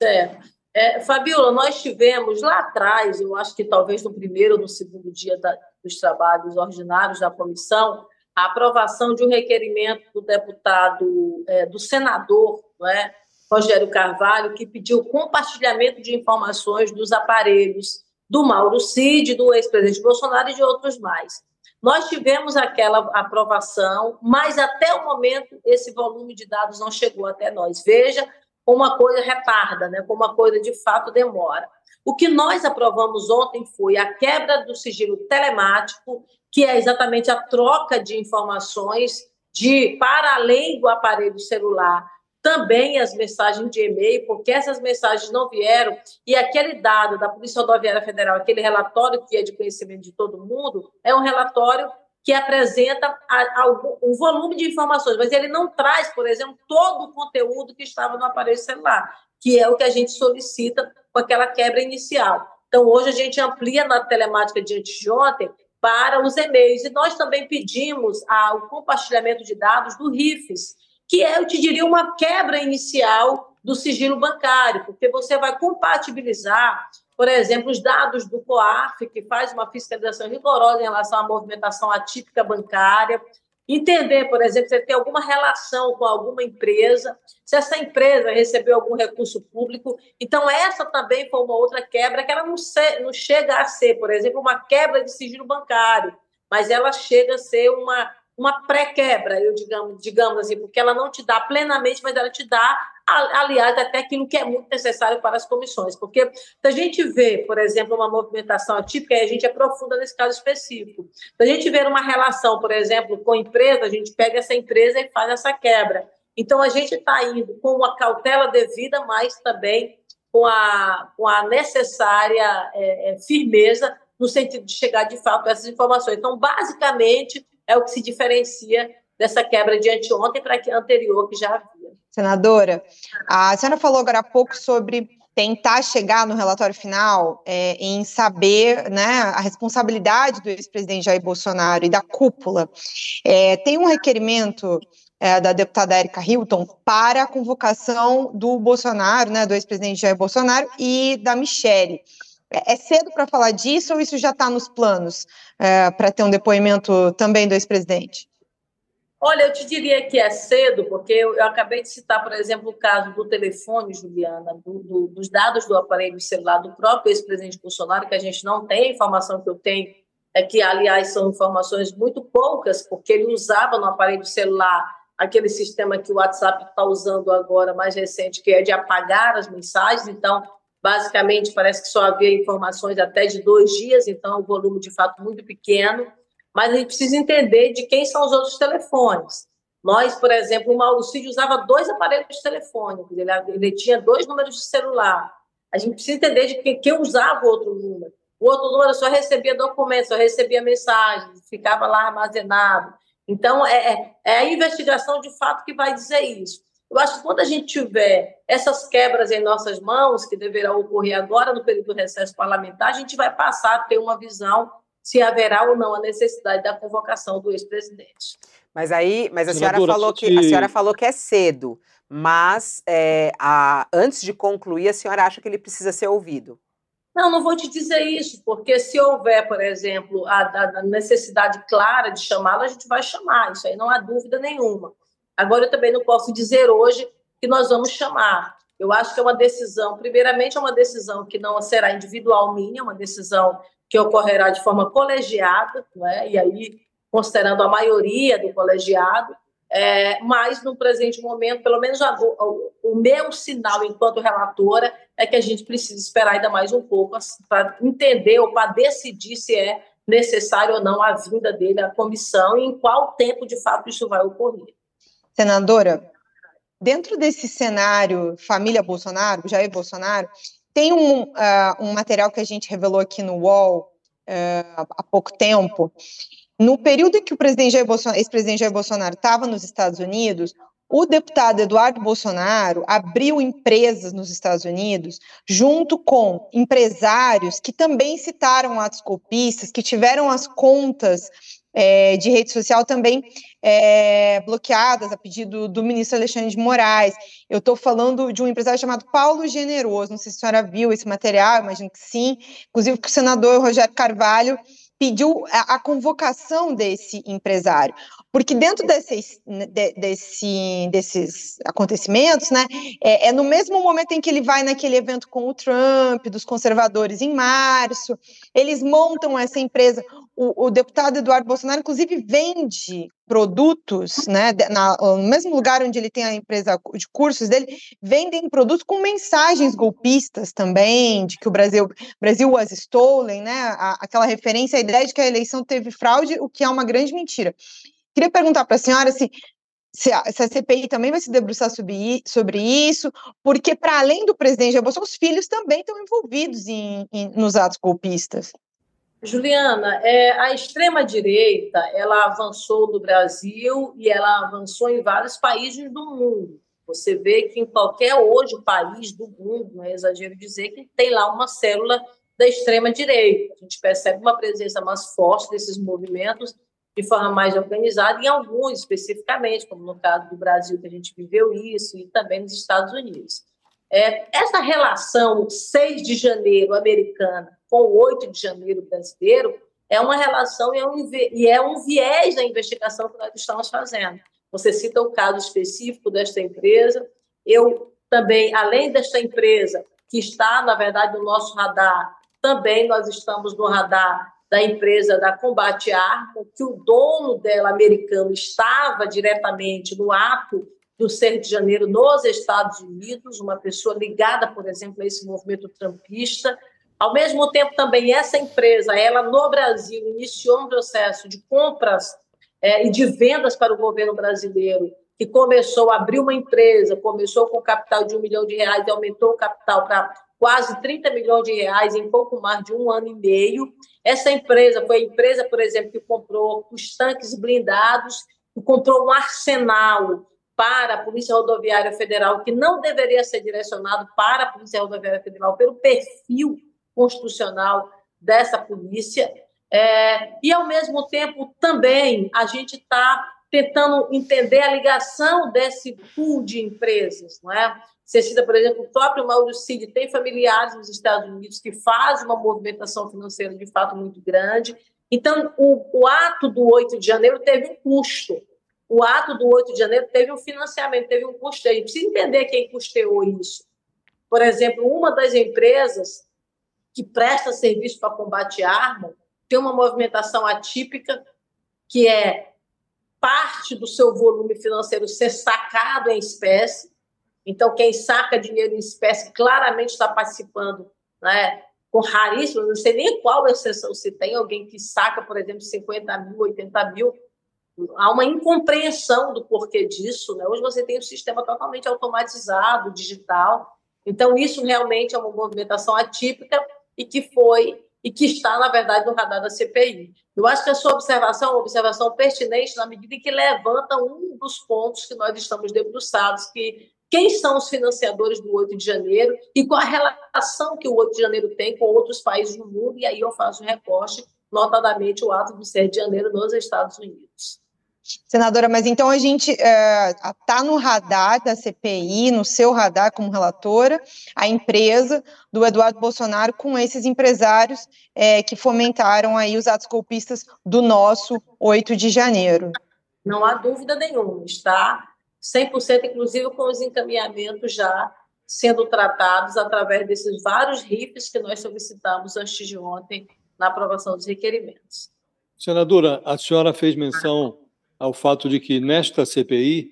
Certo. É, Fabiola, nós tivemos lá atrás, eu acho que talvez no primeiro ou no segundo dia da, dos trabalhos ordinários da comissão, a aprovação de um requerimento do deputado, é, do senador, é, Rogério Carvalho, que pediu compartilhamento de informações dos aparelhos do Mauro Cid, do ex-presidente Bolsonaro e de outros mais. Nós tivemos aquela aprovação, mas até o momento esse volume de dados não chegou até nós. Veja como uma coisa retarda, né? como uma coisa de fato demora. O que nós aprovamos ontem foi a quebra do sigilo telemático, que é exatamente a troca de informações de para além do aparelho celular, também as mensagens de e-mail, porque essas mensagens não vieram e aquele dado da Polícia Rodoviária Federal, aquele relatório que é de conhecimento de todo mundo, é um relatório que apresenta um volume de informações, mas ele não traz, por exemplo, todo o conteúdo que estava no aparelho celular, que é o que a gente solicita com aquela quebra inicial. Então, hoje a gente amplia na telemática de antes de ontem para os e-mails. E nós também pedimos o compartilhamento de dados do RIFES, que é, eu te diria, uma quebra inicial do sigilo bancário, porque você vai compatibilizar por exemplo, os dados do COARF, que faz uma fiscalização rigorosa em relação à movimentação atípica bancária, entender, por exemplo, se tem alguma relação com alguma empresa, se essa empresa recebeu algum recurso público. Então, essa também foi uma outra quebra, que ela não, se, não chega a ser, por exemplo, uma quebra de sigilo bancário, mas ela chega a ser uma uma pré-quebra, eu digamos, digamos assim, porque ela não te dá plenamente, mas ela te dá, aliás, até aquilo que é muito necessário para as comissões. Porque se a gente vê, por exemplo, uma movimentação atípica, aí a gente aprofunda nesse caso específico. Se a gente vê uma relação, por exemplo, com empresa, a gente pega essa empresa e faz essa quebra. Então, a gente está indo com uma cautela devida, mas também com a, com a necessária é, é, firmeza no sentido de chegar de fato a essas informações. Então, basicamente, é o que se diferencia dessa quebra de anteontem para a anterior que já havia. Senadora, a senhora falou agora há pouco sobre tentar chegar no relatório final é, em saber né, a responsabilidade do ex-presidente Jair Bolsonaro e da cúpula. É, tem um requerimento é, da deputada Erika Hilton para a convocação do Bolsonaro, né, do ex-presidente Jair Bolsonaro e da Michele. É, é cedo para falar disso ou isso já está nos planos é, para ter um depoimento também do ex-presidente? Olha, eu te diria que é cedo, porque eu, eu, acabei de citar, por exemplo, o caso do telefone, Juliana, do, do, dos dados do aparelho celular do próprio ex-presidente Bolsonaro, que a gente não tem, a informação que eu tenho é que, aliás, são informações muito poucas, porque ele usava no aparelho celular aquele sistema que o WhatsApp está usando agora, mais recente, que é de apagar as mensagens, então, basicamente, parece que só havia informações até de dois dias, então, é um volume, de fato, muito pequeno, mas a gente precisa entender de quem são os outros telefones. Nós, por exemplo, o Mauricídio usava dois aparelhos telefônicos, ele, ele tinha dois números de celular. A gente precisa entender de quem, quem usava o outro número. O outro número só recebia documentos, só recebia mensagens, ficava lá armazenado. Então, é, é, é a investigação de fato que vai dizer isso. Eu acho que quando a gente tiver essas quebras em nossas mãos, que deverão ocorrer agora no período do recesso parlamentar, a gente vai passar a ter uma visão se haverá ou não a necessidade da convocação do ex-presidente. Mas aí, mas a senhora falou que a senhora falou que é cedo, mas é, a, antes de concluir, a senhora acha que ele precisa ser ouvido? Não, não vou te dizer isso, porque se houver, por exemplo, a, a necessidade clara de chamá-lo, a gente vai chamar, isso aí não há dúvida nenhuma. Agora, eu também não posso dizer hoje que nós vamos chamar. Eu acho que é uma decisão, primeiramente, é uma decisão que não será individual minha, é uma decisão que ocorrerá de forma colegiada, né? e aí considerando a maioria do colegiado, é, mas no presente momento, pelo menos a, o, o, meu sinal enquanto relatora é que a gente precisa esperar ainda mais um pouco assim, para entender ou para decidir se é necessário ou não a vinda dele à comissão e em qual tempo de fato isso vai ocorrer. Senadora, dentro desse cenário família Bolsonaro, Jair Bolsonaro, tem um, uh, um material que a gente revelou aqui no UOL uh, há pouco tempo. No período em que o presidente Jair Bolsonaro, ex-presidente Jair Bolsonaro estava nos Estados Unidos, o deputado Eduardo Bolsonaro abriu empresas nos Estados Unidos, junto com empresários que também citaram atos golpistas, que tiveram as contas é, de rede social também é, bloqueadas a pedido do ministro Alexandre de Moraes. Eu estou falando de um empresário chamado Paulo Generoso. Não sei se a senhora viu esse material, imagino que sim. Inclusive, que o senador Rogério Carvalho pediu a, a, convocação desse empresário, porque dentro desses, de, desse, desses acontecimentos, né, é, é, no mesmo momento em que ele vai naquele evento com o Trump, dos conservadores em março, eles montam essa empresa. O, o deputado Eduardo Bolsonaro, inclusive, vende produtos, né, na, no mesmo lugar onde ele tem a empresa de cursos dele, vendem produtos com mensagens golpistas também, de que o Brasil, Brasil was stolen, né, a, aquela referência à ideia de que a eleição teve fraude, o que é uma grande mentira. Queria perguntar para a senhora se se a, se a, CPI também vai se debruçar sobre, sobre isso, porque para além do presidente Jair Bolsonaro, os filhos também estão envolvidos em, em, nos atos golpistas. Juliana, é, a extrema-direita ela avançou no Brasil e ela avançou em vários países do mundo. Você vê que em qualquer hoje país do mundo, não é exagero dizer, que tem lá uma célula da extrema-direita. A gente percebe uma presença mais forte desses movimentos de forma mais organizada, em alguns especificamente, como no caso do Brasil, que a gente viveu isso, e também nos Estados Unidos. É, essa relação 6 de janeiro americana com o 8 de janeiro brasileiro é uma relação e é um, e é um viés da investigação que nós estamos fazendo. Você cita o caso específico desta empresa. Eu também, além desta empresa, que está, na verdade, no nosso radar, também nós estamos no radar da empresa da Combate Arma, que o dono dela, americano, estava diretamente no ato do 6 de janeiro nos Estados Unidos, uma pessoa ligada, por exemplo, a esse movimento trampista. Ao mesmo tempo, também essa empresa, ela no Brasil, iniciou um processo de compras é, e de vendas para o governo brasileiro, que começou a abrir uma empresa, começou com capital de um milhão de reais e aumentou o capital para quase 30 milhões de reais em pouco mais de um ano e meio. Essa empresa foi a empresa, por exemplo, que comprou os tanques blindados, que comprou um arsenal para a Polícia Rodoviária Federal, que não deveria ser direcionado para a Polícia Rodoviária Federal pelo perfil constitucional dessa polícia. É, e, ao mesmo tempo, também a gente está tentando entender a ligação desse pool de empresas. Não é? Você cita, por exemplo, o próprio Mauro Cid tem familiares nos Estados Unidos que fazem uma movimentação financeira de fato muito grande. Então, o, o ato do 8 de janeiro teve um custo. O ato do 8 de janeiro teve um financiamento, teve um custeio. A gente precisa entender quem custeou isso. Por exemplo, uma das empresas que presta serviço para combate à arma tem uma movimentação atípica que é parte do seu volume financeiro ser sacado em espécie. Então, quem saca dinheiro em espécie claramente está participando, né? Com raríssimo, não sei nem qual exceção se tem alguém que saca, por exemplo, 50 mil, 80 mil. Há uma incompreensão do porquê disso. Né? Hoje você tem um sistema totalmente automatizado, digital. Então, isso realmente é uma movimentação atípica e que foi e que está, na verdade, no radar da CPI. Eu acho que a sua observação é uma observação pertinente na medida em que levanta um dos pontos que nós estamos debruçados, que quem são os financiadores do 8 de janeiro e qual a relação que o 8 de janeiro tem com outros países do mundo, e aí eu faço um recorte, notadamente o ato do 7 de janeiro nos Estados Unidos. Senadora, mas então a gente está é, no radar da CPI, no seu radar como relatora, a empresa do Eduardo Bolsonaro com esses empresários é, que fomentaram aí os atos golpistas do nosso 8 de janeiro. Não há dúvida nenhuma, está 100% inclusive com os encaminhamentos já sendo tratados através desses vários RIFs que nós solicitamos antes de ontem na aprovação dos requerimentos. Senadora, a senhora fez menção ao fato de que nesta CPI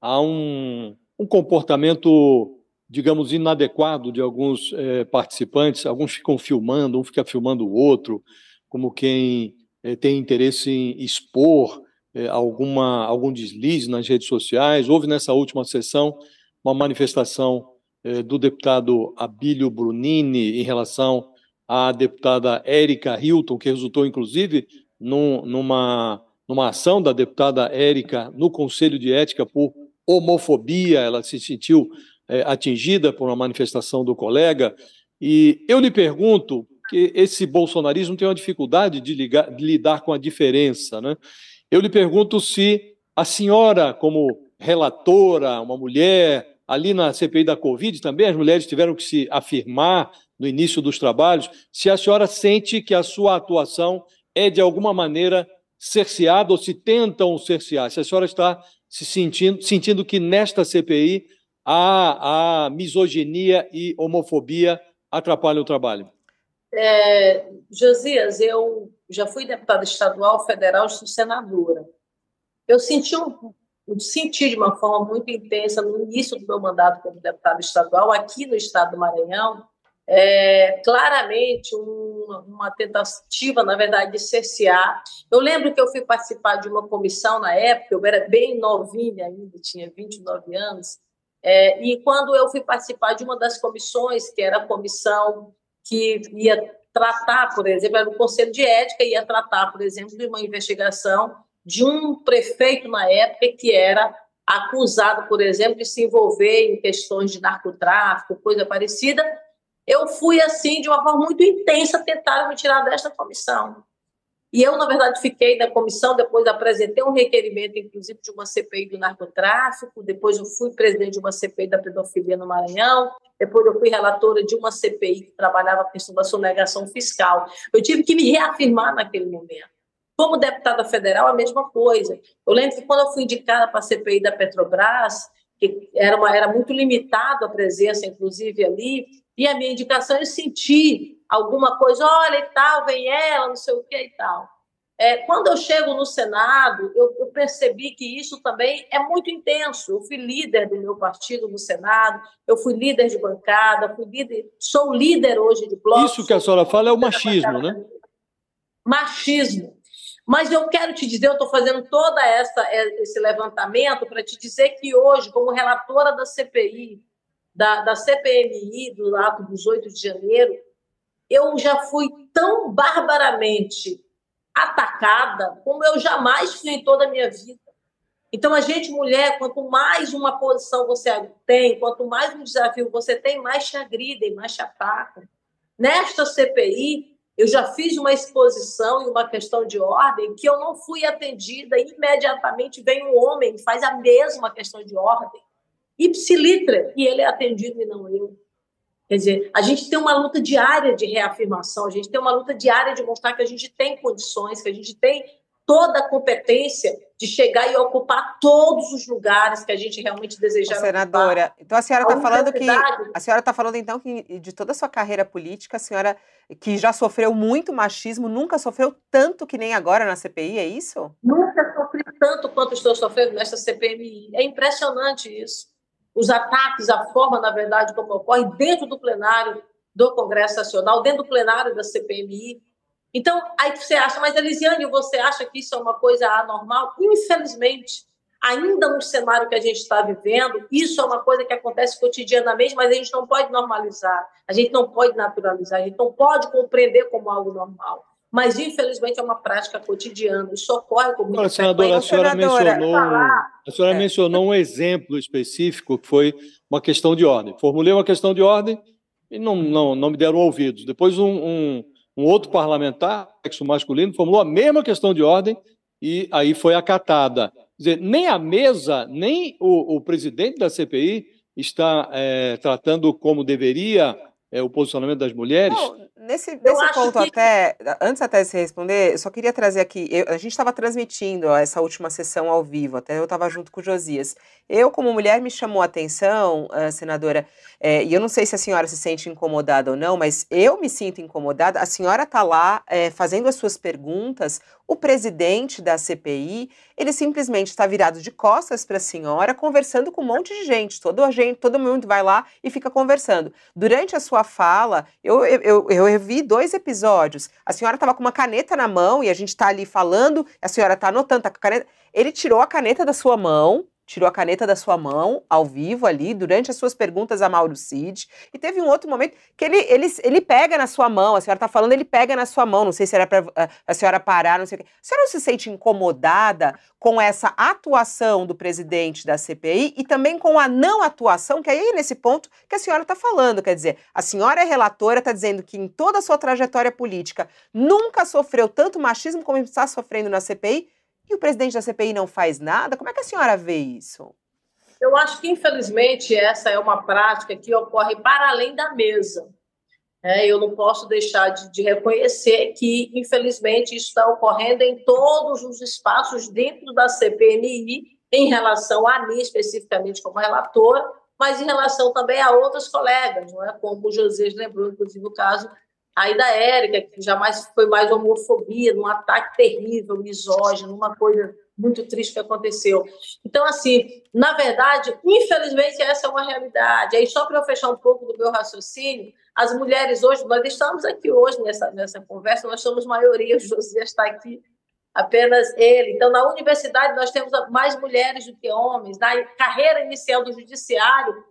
há um, um comportamento, digamos, inadequado de alguns é, participantes. Alguns ficam filmando, um fica filmando o outro, como quem é, tem interesse em expor é, alguma, algum deslize nas redes sociais. Houve nessa última sessão uma manifestação do deputado Abílio Brunini em relação à deputada Érica Hilton, que resultou, inclusive, num, numa numa ação da deputada Érica no Conselho de Ética por homofobia, ela se sentiu é, atingida por uma manifestação do colega. E eu lhe pergunto que esse bolsonarismo tem uma dificuldade de, ligar, de lidar com a diferença. Né? Eu lhe pergunto se a senhora, como relatora, uma mulher, ali na CPI da Covid também, as mulheres tiveram que se afirmar no início dos trabalhos, se a senhora sente que a sua atuação é, de alguma maneira, cerceado ou se tentam cercear? Se a senhora está se sentindo, sentindo que nesta CPI a, a misoginia e homofobia atrapalham o trabalho? É, Josias, eu já fui deputada estadual, federal e senadora. Eu senti, um, senti de uma forma muito intensa no início do meu mandato como deputada estadual, aqui no estado do Maranhão, é, claramente uma, tentativa, na verdade, de cercear. Eu lembro que eu fui participar de uma comissão na época, eu era bem novinha ainda, tinha 29 anos, é, e quando eu fui participar de uma das comissões, que era a comissão que ia tratar, por exemplo, era o Conselho de Ética, ia tratar, por exemplo, de uma investigação de um prefeito na época que era acusado, por exemplo, de se envolver em questões de narcotráfico, coisa parecida, eu fui assim, de uma forma muito intensa, tentar me tirar desta comissão. E eu, na verdade, fiquei na comissão, depois apresentei um requerimento, inclusive, de uma CPI do narcotráfico, depois eu fui presidente de uma CPI da pedofilia no Maranhão, depois eu fui relatora de uma CPI que trabalhava a questão da sonegação fiscal. Eu tive que me reafirmar naquele momento. Como deputada federal, a mesma coisa. Eu lembro que quando eu fui indicada para a CPI da Petrobras, que era, uma, era muito limitado a presença, inclusive, ali, e a minha indicação é sentir alguma coisa, olha e tal, vem ela, não sei o que e tal. É, quando eu chego no Senado, eu, eu, percebi que isso também é muito intenso. Eu fui líder do meu partido no Senado, eu fui líder de bancada, fui líder, sou líder hoje de bloco. Isso que a senhora fala é o machismo, né? Machismo. Mas eu quero te dizer, eu estou fazendo todo esse levantamento para te dizer que hoje, como relatora da CPI, da, da CPMI, do ato dos 8 de janeiro, eu já fui tão barbaramente atacada como eu jamais fui em toda a minha vida. Então, a gente, mulher, quanto mais uma posição você tem, quanto mais um desafio você tem, mais te agridem, mais te atacam. Nesta CPI, eu já fiz uma exposição e uma questão de ordem que eu não fui atendida, imediatamente vem um homem e faz a mesma questão de ordem, ipsilitra, e ele é atendido e não eu. Quer dizer, a gente tem uma luta diária de reafirmação, a gente tem uma luta diária de mostrar que a gente tem condições, que a gente tem toda a competência de chegar e ocupar todos os lugares que a gente realmente desejava. Senadora, ocupar. então a senhora está falando que a senhora está falando então que de toda a sua carreira política, a senhora que já sofreu muito machismo, nunca sofreu tanto que nem agora na CPI, é isso? Nunca sofri tanto quanto estou sofrendo nesta CPMI. É impressionante isso. Os ataques, a forma, na verdade, como ocorre dentro do plenário do Congresso Nacional, dentro do plenário da CPMI, então, aí você acha, mas Elisiane, você acha que isso é uma coisa anormal? Infelizmente, ainda no cenário que a gente está vivendo, isso é uma coisa que acontece cotidianamente, mas a gente não pode normalizar, a gente não pode naturalizar, a gente não pode compreender como algo normal. Mas, infelizmente, é uma prática cotidiana, isso ocorre com muita senadora, a senhora, mencionou, a senhora é. mencionou um exemplo específico, que foi uma questão de ordem. Formulei uma questão de ordem e não, não, não me deram ouvidos. Depois, um, um um outro parlamentar, sexo masculino, formulou a mesma questão de ordem e aí foi acatada. Quer dizer, nem a mesa, nem o, o presidente da CPI está é, tratando como deveria é, o posicionamento das mulheres. Não, nesse, nesse ponto que... até, antes até de você responder, eu só queria trazer aqui, eu, a gente estava transmitindo essa última sessão ao vivo, até eu estava junto com o Josias. Eu, como mulher, me chamou a atenção, uh, senadora, é, e eu não sei se a senhora se sente incomodada ou não, mas eu me sinto incomodada. A senhora está lá é, fazendo as suas perguntas, o presidente da CPI, ele simplesmente está virado de costas para a senhora, conversando com um monte de gente. Todo, gente. todo mundo vai lá e fica conversando. Durante a sua fala, eu, eu, eu, vi dois episódios. A senhora estava com uma caneta na mão e a gente está ali falando, a senhora está anotando, tá com a caneta. Ele tirou a caneta da sua mão tirou a caneta da sua mão, ao vivo ali, durante as suas perguntas a Mauro Cid. E teve um outro momento que ele, ele, ele pega na sua mão, a senhora está falando, ele pega na sua mão, não sei se era para a senhora parar, não sei o quê. A senhora não se sente incomodada com essa atuação do presidente da CPI e também com a não atuação, que aí é nesse ponto que a senhora está falando, quer dizer, a senhora é relatora, está dizendo que em toda a sua trajetória política nunca sofreu tanto machismo como está sofrendo na CPI, e o presidente da CPI não faz nada? Como é que a senhora vê isso? Eu acho que, infelizmente, essa é uma prática que ocorre para além da mesa. É, eu não posso deixar de, de, reconhecer que, infelizmente, isso está ocorrendo em todos os espaços dentro da CPMI, em relação a mim, especificamente como relatora, mas em relação também a outras colegas, não é? como o José lembrou, inclusive, o caso Aí da Érica, que jamais foi mais homofobia, num ataque terrível, misógino, uma coisa muito triste que aconteceu. Então, assim, na verdade, infelizmente, essa é uma realidade. Aí, só para eu fechar um pouco do meu raciocínio, as mulheres hoje, nós estamos aqui hoje nessa, nessa conversa, nós somos maioria, o José está aqui, apenas ele. Então, na universidade, nós temos mais mulheres do que homens. Na carreira inicial do judiciário,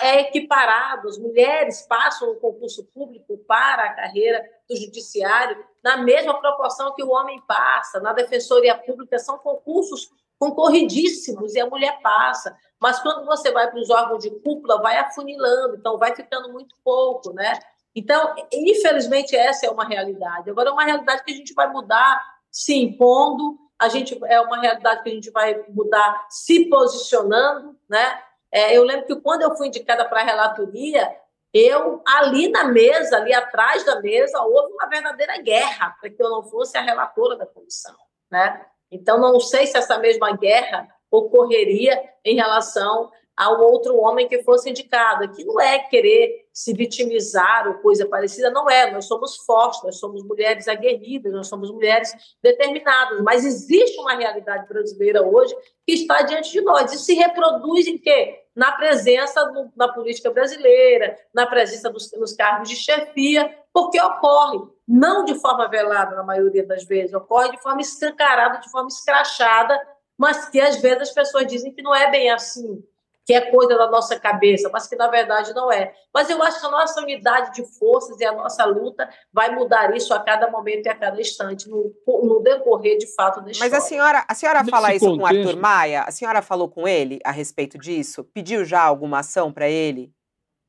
é equiparado. As mulheres passam o concurso público para a carreira do judiciário na mesma proporção que o homem passa. Na defensoria pública são concursos concorridíssimos e a mulher passa. Mas quando você vai para os órgãos de cúpula, vai afunilando, então vai ficando muito pouco, né? Então, infelizmente, essa é uma realidade. Agora, é uma realidade que a gente vai mudar se impondo, a gente é uma realidade que a gente vai mudar se posicionando, né? É, eu lembro que quando eu fui indicada para a relatoria, eu, ali na mesa, ali atrás da mesa, houve uma verdadeira guerra para que eu não fosse a relatora da comissão. Né? Então, não sei se essa mesma guerra ocorreria em relação ao outro homem que fosse indicado. Que não é querer se vitimizar ou coisa parecida, não é. Nós somos fortes, nós somos mulheres aguerridas, nós somos mulheres determinadas. Mas existe uma realidade brasileira hoje que está diante de nós e se reproduz em quê? Na presença no, na política brasileira, na presença dos, nos cargos de chefia, porque ocorre, não de forma velada na maioria das vezes, ocorre de forma escancarada, de forma escrachada, mas que às vezes as pessoas dizem que não é bem assim que é coisa da nossa cabeça, mas que na verdade não é. Mas eu acho que a nossa unidade de forças e a nossa luta vai mudar isso a cada momento e a cada instante, no, no decorrer de fato da história. Mas a senhora, a senhora fala isso contexto... com o Arthur Maia? A senhora falou com ele a respeito disso? Pediu já alguma ação para ele?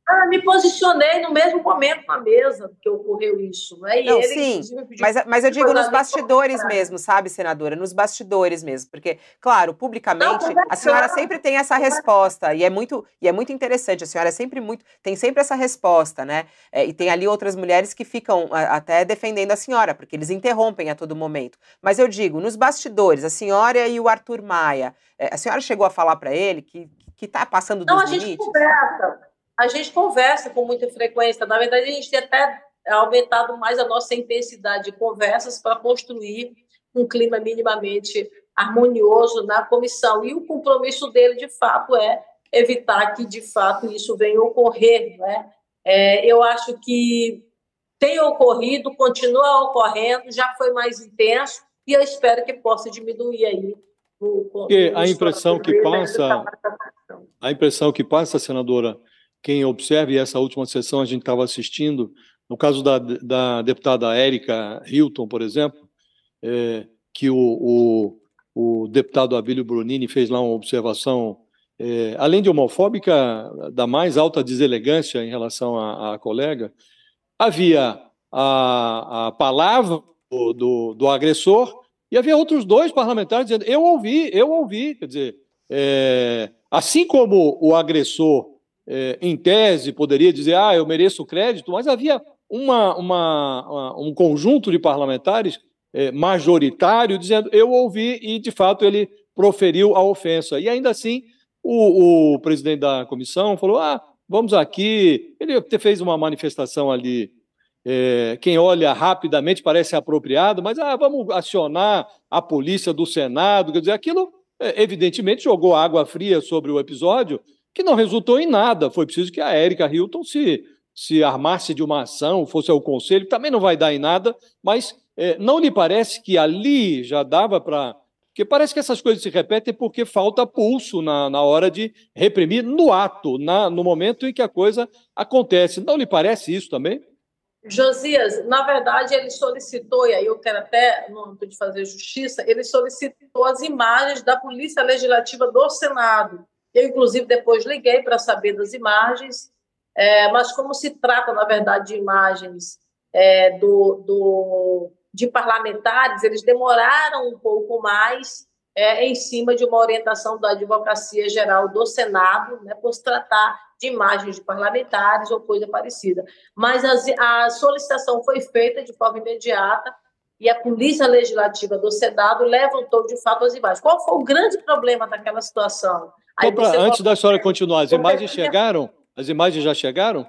Ah, me posicionei no mesmo momento na mesa que ocorreu isso. Né? E Não, ele, sim, mas, mas eu digo nos bastidores mesmo, sabe, senadora? Nos bastidores mesmo. Porque, claro, publicamente, Não, a senhora sempre tem essa resposta. E é muito, e é muito interessante. A senhora é sempre muito. tem sempre essa resposta, né? É, e tem ali outras mulheres que ficam a, até defendendo a senhora, porque eles interrompem a todo momento. Mas eu digo, nos bastidores, a senhora e o Arthur Maia, é, a senhora chegou a falar para ele que, que tá passando dos Não, limites? a gente conversa a gente conversa com muita frequência. Na verdade, a gente tem até aumentado mais a nossa intensidade de conversas para construir um clima minimamente harmonioso na comissão. E o compromisso dele, de fato, é evitar que, de fato, isso venha a ocorrer. Né? É, eu acho que tem ocorrido, continua ocorrendo, já foi mais intenso, e eu espero que possa diminuir aí. O, Porque a impressão que passa, a impressão que passa, senadora, quem observe essa última sessão a gente estava assistindo, no caso da, da deputada Érica Hilton, por exemplo, é, que o, o, o, deputado Abílio Brunini fez lá uma observação, é, além de homofóbica, da mais alta deselegância em relação à, colega, havia a, a palavra do, do, do, agressor e havia outros dois parlamentares dizendo: eu ouvi, eu ouvi. Quer dizer, é, assim como o agressor é, em tese, poderia dizer, ah, eu mereço crédito, mas havia uma, uma, um conjunto de parlamentares é, majoritário dizendo, eu ouvi e, de fato, ele proferiu a ofensa. E ainda assim, o, o presidente da comissão falou, ah, vamos aqui. Ele fez uma manifestação ali é, quem olha rapidamente parece apropriado, mas ah, vamos acionar a polícia do Senado. Quer dizer, aquilo é, evidentemente jogou água fria sobre o episódio que não resultou em nada. Foi preciso que a Érica Hilton se, se armasse de uma ação, fosse ao conselho, também não vai dar em nada, mas é, não lhe parece que ali já dava para. Porque parece que essas coisas se repetem porque falta pulso na, na hora de reprimir no ato, na, no momento em que a coisa acontece. Não lhe parece isso também? Josias, na verdade, ele solicitou, e aí eu quero até, no âmbito de fazer justiça, ele solicitou as imagens da Polícia Legislativa do Senado, eu, inclusive, depois liguei para saber das imagens, é, mas como se trata, na verdade, de imagens é, do, do, de parlamentares, eles demoraram um pouco mais é, em cima de uma orientação da Advocacia Geral do Senado, né, por se tratar de imagens de parlamentares ou coisa parecida. Mas a, a solicitação foi feita de forma imediata e a Polícia Legislativa do Senado levantou, de fato, as imagens. Qual foi o grande problema daquela situação? Pra, antes da senhora continuar, as imagens chegaram? As imagens já chegaram?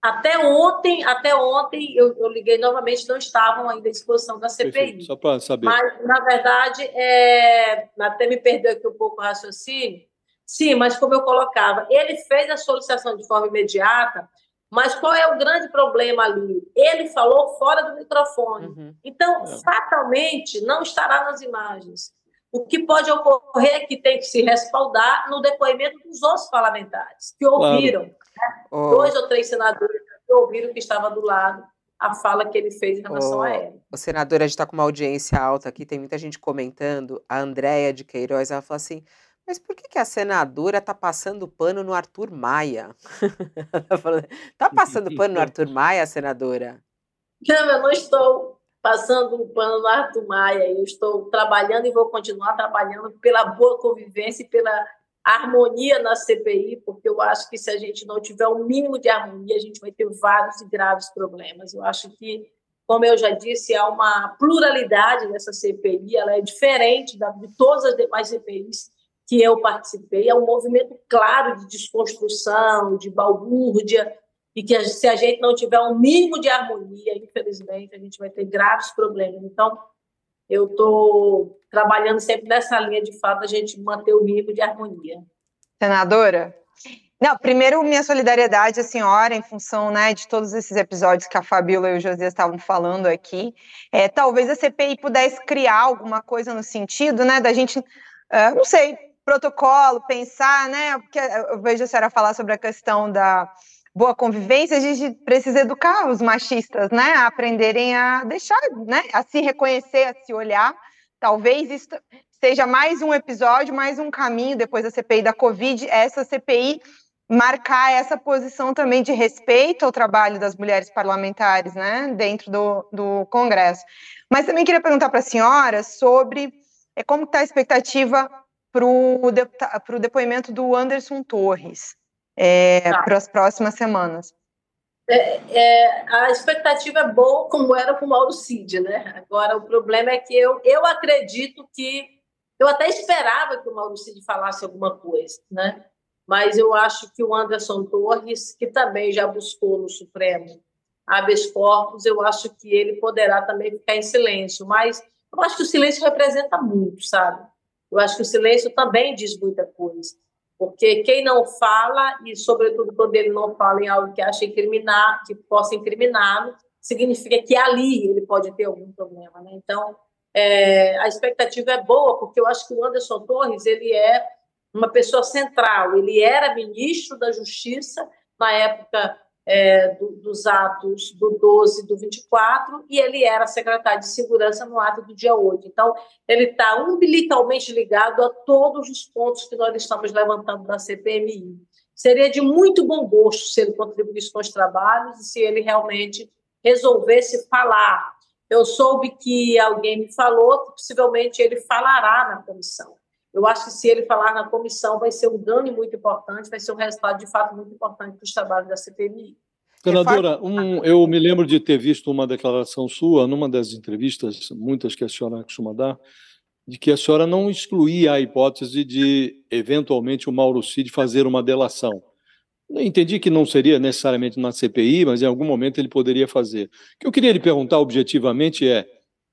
Até ontem, até ontem eu, eu, liguei novamente, não estavam ainda à disposição da CPI. Perfeito, só para saber. Mas, na verdade, é, até me perdeu aqui um pouco o raciocínio. Sim, mas como eu colocava, ele fez a solicitação de forma imediata, mas qual é o grande problema ali? Ele falou fora do microfone. Uhum. Então, é. fatalmente, não estará nas imagens. O que pode ocorrer é que tem que se respaldar no depoimento dos outros parlamentares, que ouviram, claro. né? oh. dois ou três senadores que ouviram que estava do lado a fala que ele fez em relação oh, a ela. O senador, a gente está com uma audiência alta aqui, tem muita gente comentando. A Andréia de Queiroz, ela falou assim, mas por que, que a senadora está passando pano no Arthur Maia? Está passando pano no Arthur Maia, senadora? Não, eu não estou passando o pano no Arthur Maia. Eu estou trabalhando e vou continuar trabalhando pela boa convivência e pela harmonia na CPI, porque eu acho que se a gente não tiver o um mínimo de harmonia, a gente vai ter vários e graves problemas. Eu acho que, como eu já disse, há uma pluralidade nessa CPI, ela é diferente de todas as demais CPIs que eu participei. É um movimento claro de desconstrução, de balbúrdia, e que se a gente não tiver um mínimo de harmonia, infelizmente, a gente vai ter graves problemas. Então, eu estou trabalhando sempre nessa linha, de fato, a gente manter o mínimo de harmonia. Senadora, não, primeiro, minha solidariedade à senhora, em função né, de todos esses episódios que a Fabíola e o José estavam falando aqui. É, talvez a CPI pudesse criar alguma coisa no sentido né, da gente, uh, não sei, protocolo, pensar, né? Porque eu vejo a senhora falar sobre a questão da boa convivência, a gente precisa educar os machistas, né? A aprenderem a deixar, né? A se reconhecer, a se olhar. Talvez isso seja mais um episódio, mais um caminho depois da CPI da Covid, essa CPI marcar essa posição também de respeito ao trabalho das mulheres parlamentares, né, dentro do, do Congresso. Mas também queria perguntar para a senhora sobre é, como está a expectativa para o de, depoimento do Anderson Torres é, tá. para as próximas semanas. É, é, a expectativa é boa, como era com o Mauro Cid, né? Agora, o problema é que eu, eu acredito que. Eu até esperava que o Mauro Cid falasse alguma coisa, né? mas eu acho que o Anderson Torres, que também já buscou no Supremo habeas corpus, eu acho que ele poderá também ficar em silêncio, mas eu acho que o silêncio representa muito, sabe? Eu acho que o silêncio também diz muita coisa, porque quem não fala, e sobretudo quando ele não fala em algo que acha incriminar, que possa incriminá-lo, significa que ali ele pode ter algum problema, né? Então, é, a expectativa é boa, porque eu acho que o Anderson Torres, ele é uma pessoa central. Ele era ministro da Justiça na época é, do, dos atos do 12 do 24 e ele era secretário de Segurança no ato do dia 8. Então, ele está umbilicalmente ligado a todos os pontos que nós estamos levantando na CPMI. Seria de muito bom gosto se ele contribuísse com os trabalhos e se ele realmente resolvesse falar. Eu soube que alguém me falou que possivelmente ele falará na comissão. Eu acho que se ele falar na comissão, vai ser um dano muito importante, vai ser um resultado de fato muito importante para os trabalhos da CPMI. Senadora, um, eu me lembro de ter visto uma declaração sua, numa das entrevistas, muitas que a senhora costuma dar, de que a senhora não excluía a hipótese de, eventualmente, o Mauro Cid fazer uma delação. Entendi que não seria necessariamente na CPI, mas em algum momento ele poderia fazer. O que eu queria lhe perguntar objetivamente é: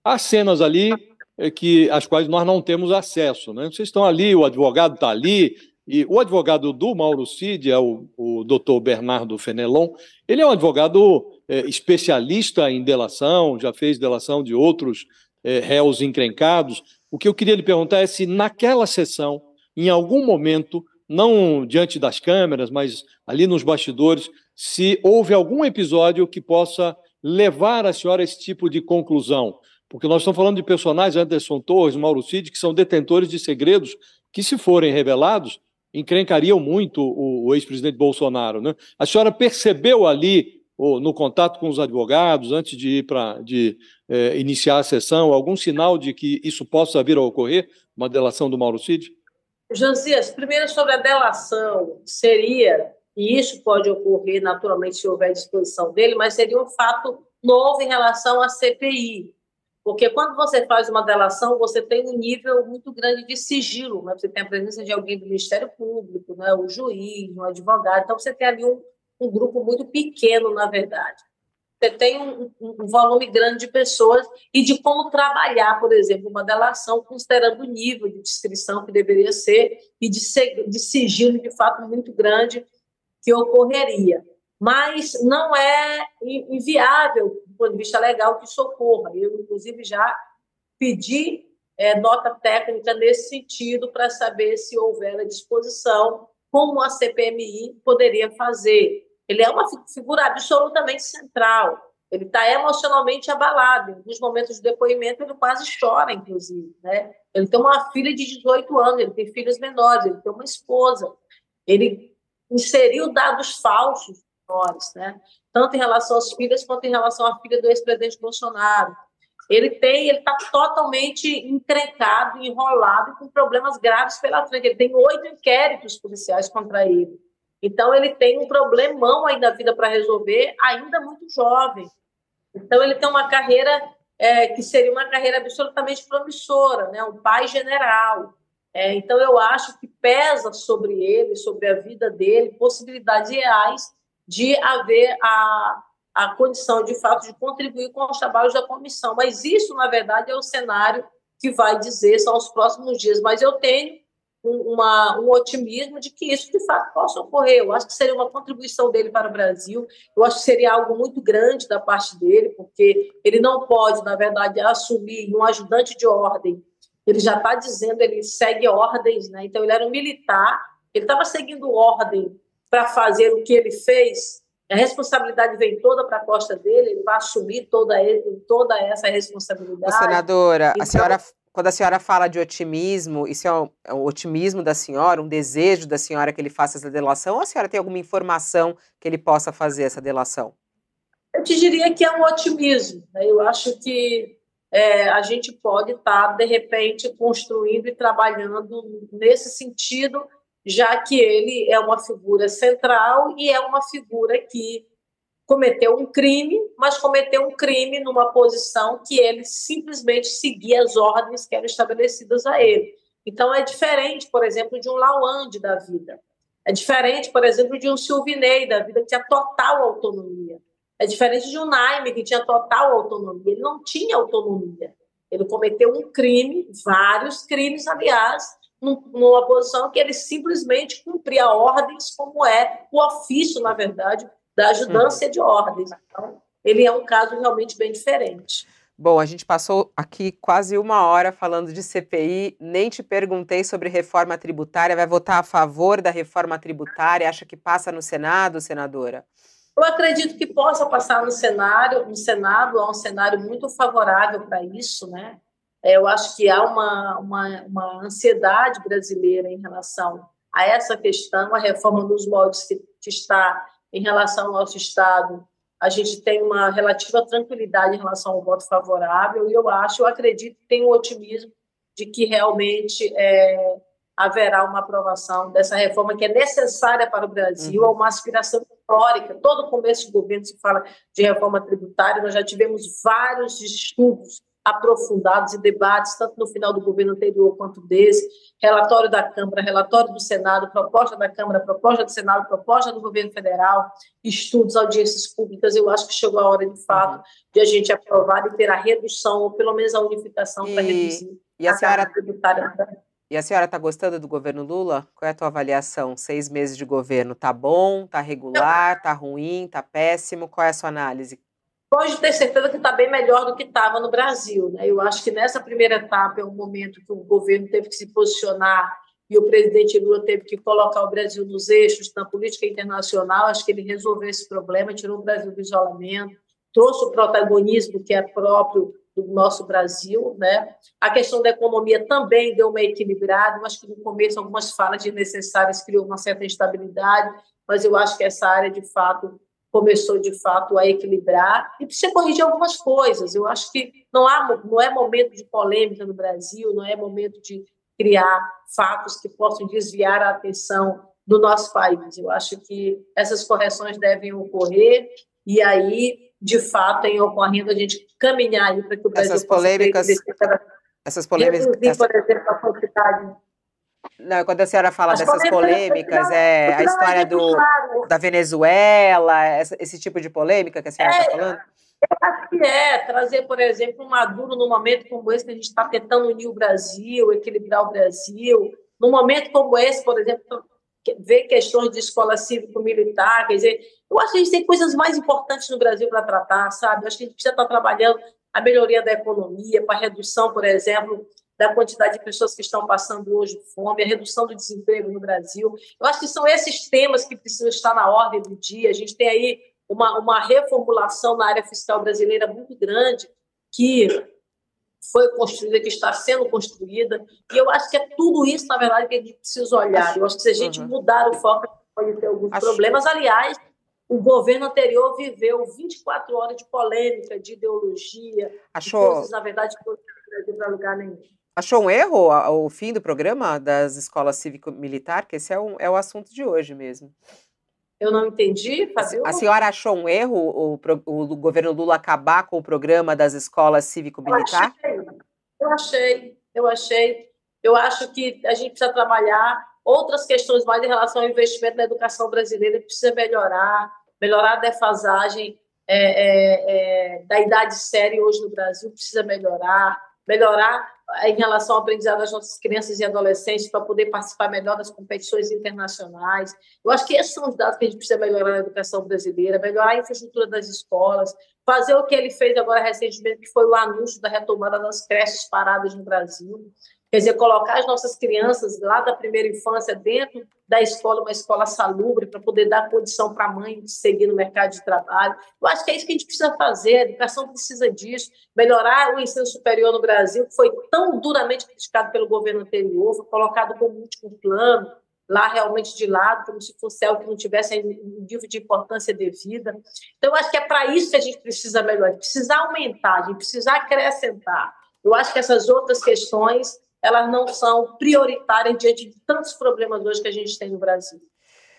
há cenas ali é que às quais nós não temos acesso. Né? Vocês estão ali, o advogado está ali, e o advogado do Mauro Cid é o, o doutor Bernardo Fenelon. Ele é um advogado é, especialista em delação, já fez delação de outros é, réus encrencados. O que eu queria lhe perguntar é se naquela sessão, em algum momento, não diante das câmeras, mas ali nos bastidores, se houve algum episódio que possa levar a senhora a esse tipo de conclusão. Porque nós estamos falando de personagens, Anderson Torres, Mauro Cid, que são detentores de segredos que, se forem revelados, encrencariam muito o, o ex-presidente Bolsonaro. Né? A senhora percebeu ali, ou, no contato com os advogados, antes de ir para de é, iniciar a sessão, algum sinal de que isso possa vir a ocorrer, uma delação do Mauro Cid? Josias, primeiro sobre a delação, seria, e isso pode ocorrer naturalmente se houver disposição dele, mas seria um fato novo em relação à CPI. Porque quando você faz uma delação, você tem um nível muito grande de sigilo, né? Você tem a presença de alguém do Ministério Público, né? o juiz, um advogado. Então, você tem ali um, um grupo muito pequeno, na verdade. Você tem um, um, volume grande de pessoas e de como trabalhar, por exemplo, uma delação, considerando o nível de descrição que deveria ser e de, de sigilo, de fato, muito grande que ocorreria mas não é inviável, do ponto de vista legal, que socorra. Eu, inclusive, já pedi é, nota técnica nesse sentido para saber se houver a disposição, como a CPMI poderia fazer. Ele é uma figura absolutamente central. Ele está emocionalmente abalado. Nos momentos de depoimento, ele quase chora, inclusive. Né? Ele tem uma filha de 18 anos, ele tem filhos menores, ele tem uma esposa. Ele inseriu dados falsos menores, né? tanto em relação às filhas quanto em relação à filha do ex-presidente Bolsonaro. Ele tem, ele está totalmente encrencado, enrolado, com problemas graves pela frente. Ele tem oito inquéritos policiais contra ele. Então, ele tem um problemão aí da vida para resolver, ainda muito jovem. Então, ele tem uma carreira é, que seria uma carreira absolutamente promissora, né? um pai general. É, então, eu acho que pesa sobre ele, sobre a vida dele, possibilidades reais de haver a, a condição, de fato, de contribuir com os trabalhos da comissão. Mas isso, na verdade, é o cenário que vai dizer, são os próximos dias. Mas eu tenho um, uma, um otimismo de que isso, de fato, possa ocorrer. Eu acho que seria uma contribuição dele para o Brasil, eu acho que seria algo muito grande da parte dele, porque ele não pode, na verdade, assumir um ajudante de ordem ele já está dizendo, ele segue ordens, né? Então ele era um militar, ele estava seguindo ordem para fazer o que ele fez. A responsabilidade vem toda para a costa dele, ele vai assumir toda, ele, toda essa responsabilidade. Senadora, então, a senhora, quando a senhora fala de otimismo, isso é um, é otimismo da senhora, um desejo da senhora que ele faça essa delação, ou a senhora tem alguma informação que ele possa fazer essa delação? Eu te diria que é um otimismo. Né? Eu acho que é, a gente pode estar, tá, de repente, construindo e trabalhando nesse sentido, já que ele é uma figura central e é uma figura que cometeu um crime, mas cometeu um crime numa posição que ele simplesmente seguia as ordens que eram estabelecidas a ele. Então é diferente, por exemplo, de um Lawande da vida. É diferente, por exemplo, de um Silvinei da vida que tinha total autonomia. É diferente de um Naime, que tinha total autonomia. Ele não tinha autonomia. Ele cometeu um crime, vários crimes, aliás, numa posição que ele simplesmente cumpria ordens, como é o ofício, na verdade, da ajudância de ordens. Então, ele é um caso realmente bem diferente. Bom, a gente passou aqui quase uma hora falando de CPI, nem te perguntei sobre reforma tributária. Vai votar a favor da reforma tributária? Acha que passa no Senado, senadora? Eu acredito que possa passar no cenário, no Senado, há um cenário muito favorável para isso, né? É, eu acho que há uma, uma, uma ansiedade brasileira em relação a essa questão, a reforma dos moldes que, que está em relação ao nosso Estado. A gente tem uma relativa tranquilidade em relação ao voto favorável, e eu acho, eu acredito, tenho um otimismo de que realmente é, haverá uma aprovação dessa reforma que é necessária para o Brasil, uhum. é uma aspiração histórica. Todo começo de governo se fala de reforma tributária, nós já tivemos vários estudos aprofundados e debates, tanto no final do governo anterior quanto desse, relatório da Câmara, relatório do Senado, proposta da Câmara, proposta do Senado, proposta do governo federal, estudos, audiências públicas. Eu acho que chegou a hora, de fato, de a gente aprovar e ter a redução, ou pelo menos a unificação, para reduzir e a, a senhora tributária. E a senhora está gostando do governo Lula? Qual é a tua avaliação? Seis meses de governo, tá bom, tá regular, tá ruim, tá péssimo? Qual é a sua análise? Pode ter certeza que está bem melhor do que estava no Brasil. Né? Eu acho que nessa primeira etapa é um momento que o governo teve que se posicionar e o presidente Lula teve que colocar o Brasil nos eixos na política internacional. Acho que ele resolveu esse problema, tirou o Brasil do isolamento, trouxe o protagonismo que é próprio do nosso Brasil, né? A questão da economia também deu uma equilibrada, mas que no começo algumas falas desnecessárias criou uma certa instabilidade, mas eu acho que essa área de fato começou de fato a equilibrar e precisa corrigir algumas coisas. Eu acho que não há não é momento de polêmica no Brasil, não é momento de criar fatos que possam desviar a atenção do nosso país. Eu acho que essas correções devem ocorrer e aí de fato em ocorrendo a gente caminhar para que o Brasil essas polêmicas essas polêmicas reduzir, essa... por exemplo, a quantidade não, quando a senhora fala As dessas polêmicas, é a história do, da Venezuela, essa, esse tipo de polêmica que a senhora está é, falando? Eu acho que é trazer, por exemplo, um Maduro num momento como esse que a gente está tentando unir o Brasil, equilibrar o Brasil. Num momento como esse, por exemplo, ver questões de escola cívico-militar, quer dizer, eu acho que a gente tem coisas mais importantes no Brasil para tratar, sabe? Eu acho que a gente precisa estar trabalhando a melhoria da economia, para a redução, por exemplo, da quantidade de pessoas que estão passando hoje fome, a redução do desemprego no Brasil. Eu acho que são esses temas que precisam estar na ordem do dia. A gente tem aí uma, uma reformulação na área fiscal brasileira muito grande, que foi construída, que está sendo construída. E eu acho que é tudo isso, na verdade, que a gente precisa olhar. Eu acho que se a gente uhum. mudar o foco, pode ter alguns acho... problemas. Aliás, o governo anterior viveu 24 horas de polêmica, de ideologia, Achou... de coisas, na verdade, que não para lugar nenhum. Achou um erro o fim do programa das escolas cívico-militar? Que esse é, um, é o assunto de hoje mesmo. Eu não entendi, Fabio. A senhora achou um erro o, o, o governo Lula acabar com o programa das escolas cívico-militar? Eu achei, eu achei. Eu acho que a gente precisa trabalhar outras questões mais em relação ao investimento na educação brasileira, precisa melhorar, melhorar a defasagem é, é, é, da idade séria hoje no Brasil, precisa melhorar, melhorar em relação ao aprendizado das nossas crianças e adolescentes para poder participar melhor das competições internacionais. Eu acho que esses são os dados que a gente precisa melhorar na educação brasileira, melhorar a infraestrutura das escolas, fazer o que ele fez agora recentemente, que foi o anúncio da retomada das creches paradas no Brasil. Quer dizer, colocar as nossas crianças lá da primeira infância dentro da escola, uma escola salubre, para poder dar condição para a mãe de seguir no mercado de trabalho. Eu acho que é isso que a gente precisa fazer, a educação precisa disso, melhorar o ensino superior no Brasil, que foi tão duramente criticado pelo governo anterior, foi colocado como último plano, lá realmente de lado, como se fosse algo que não tivesse um nível de importância devida. Então, eu acho que é para isso que a gente precisa melhorar, precisa aumentar, a gente precisa acrescentar. Eu acho que essas outras questões elas não são prioritárias diante de tantos problemas hoje que a gente tem no Brasil.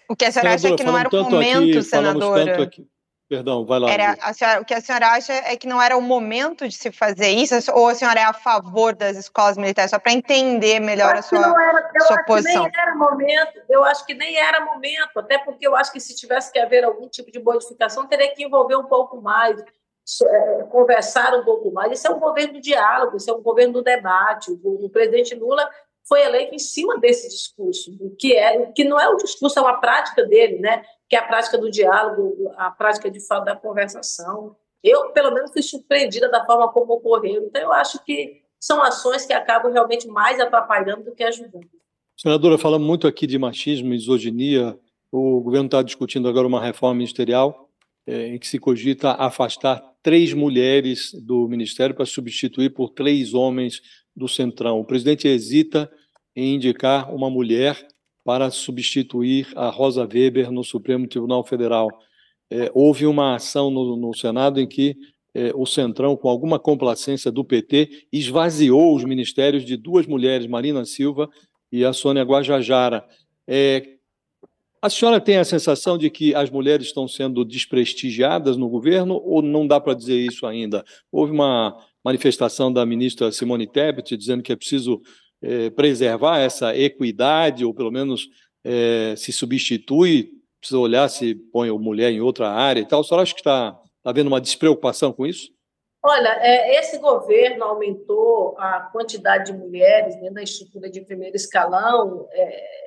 O que a senhora acha é que não era o momento, aqui, senadora? Perdão, vai lá. Era, senhora, o que a senhora acha é que não era o momento de se fazer isso, ou a senhora é a favor das escolas militares, só para entender melhor a sua, era, eu sua acho posição? Que nem era momento, eu acho que nem era momento, até porque eu acho que se tivesse que haver algum tipo de modificação, teria que envolver um pouco mais conversar um pouco mais. Isso é um governo do diálogo, isso é um governo do debate. O, presidente Lula foi eleito em cima desse discurso, que é que não é o discurso, é uma prática dele, né? Que é a prática do diálogo, a prática de fato da conversação. Eu, pelo menos, fui surpreendida da forma como ocorreu. Então, eu acho que são ações que acabam realmente mais atrapalhando do que ajudando. Senadora, falamos muito aqui de machismo, misoginia. O governo está discutindo agora uma reforma ministerial é, em que se cogita afastar três mulheres do Ministério para substituir por três homens do Centrão. O presidente hesita em indicar uma mulher para substituir a Rosa Weber no Supremo Tribunal Federal. É, houve uma ação no, no Senado em que é, o Centrão, com alguma complacência do PT, esvaziou os ministérios de duas mulheres, Marina Silva e a Sônia Guajajara. É, a senhora tem a sensação de que as mulheres estão sendo desprestigiadas no governo ou não dá para dizer isso ainda? Houve uma manifestação da ministra Simone Tebet dizendo que é preciso é, preservar essa equidade ou pelo menos é, se substitui, precisa olhar se põe a mulher em outra área e tal. A senhora acha que está tá havendo uma despreocupação com isso? Olha, é, esse governo aumentou a quantidade de mulheres dentro da estrutura de primeiro escalão é,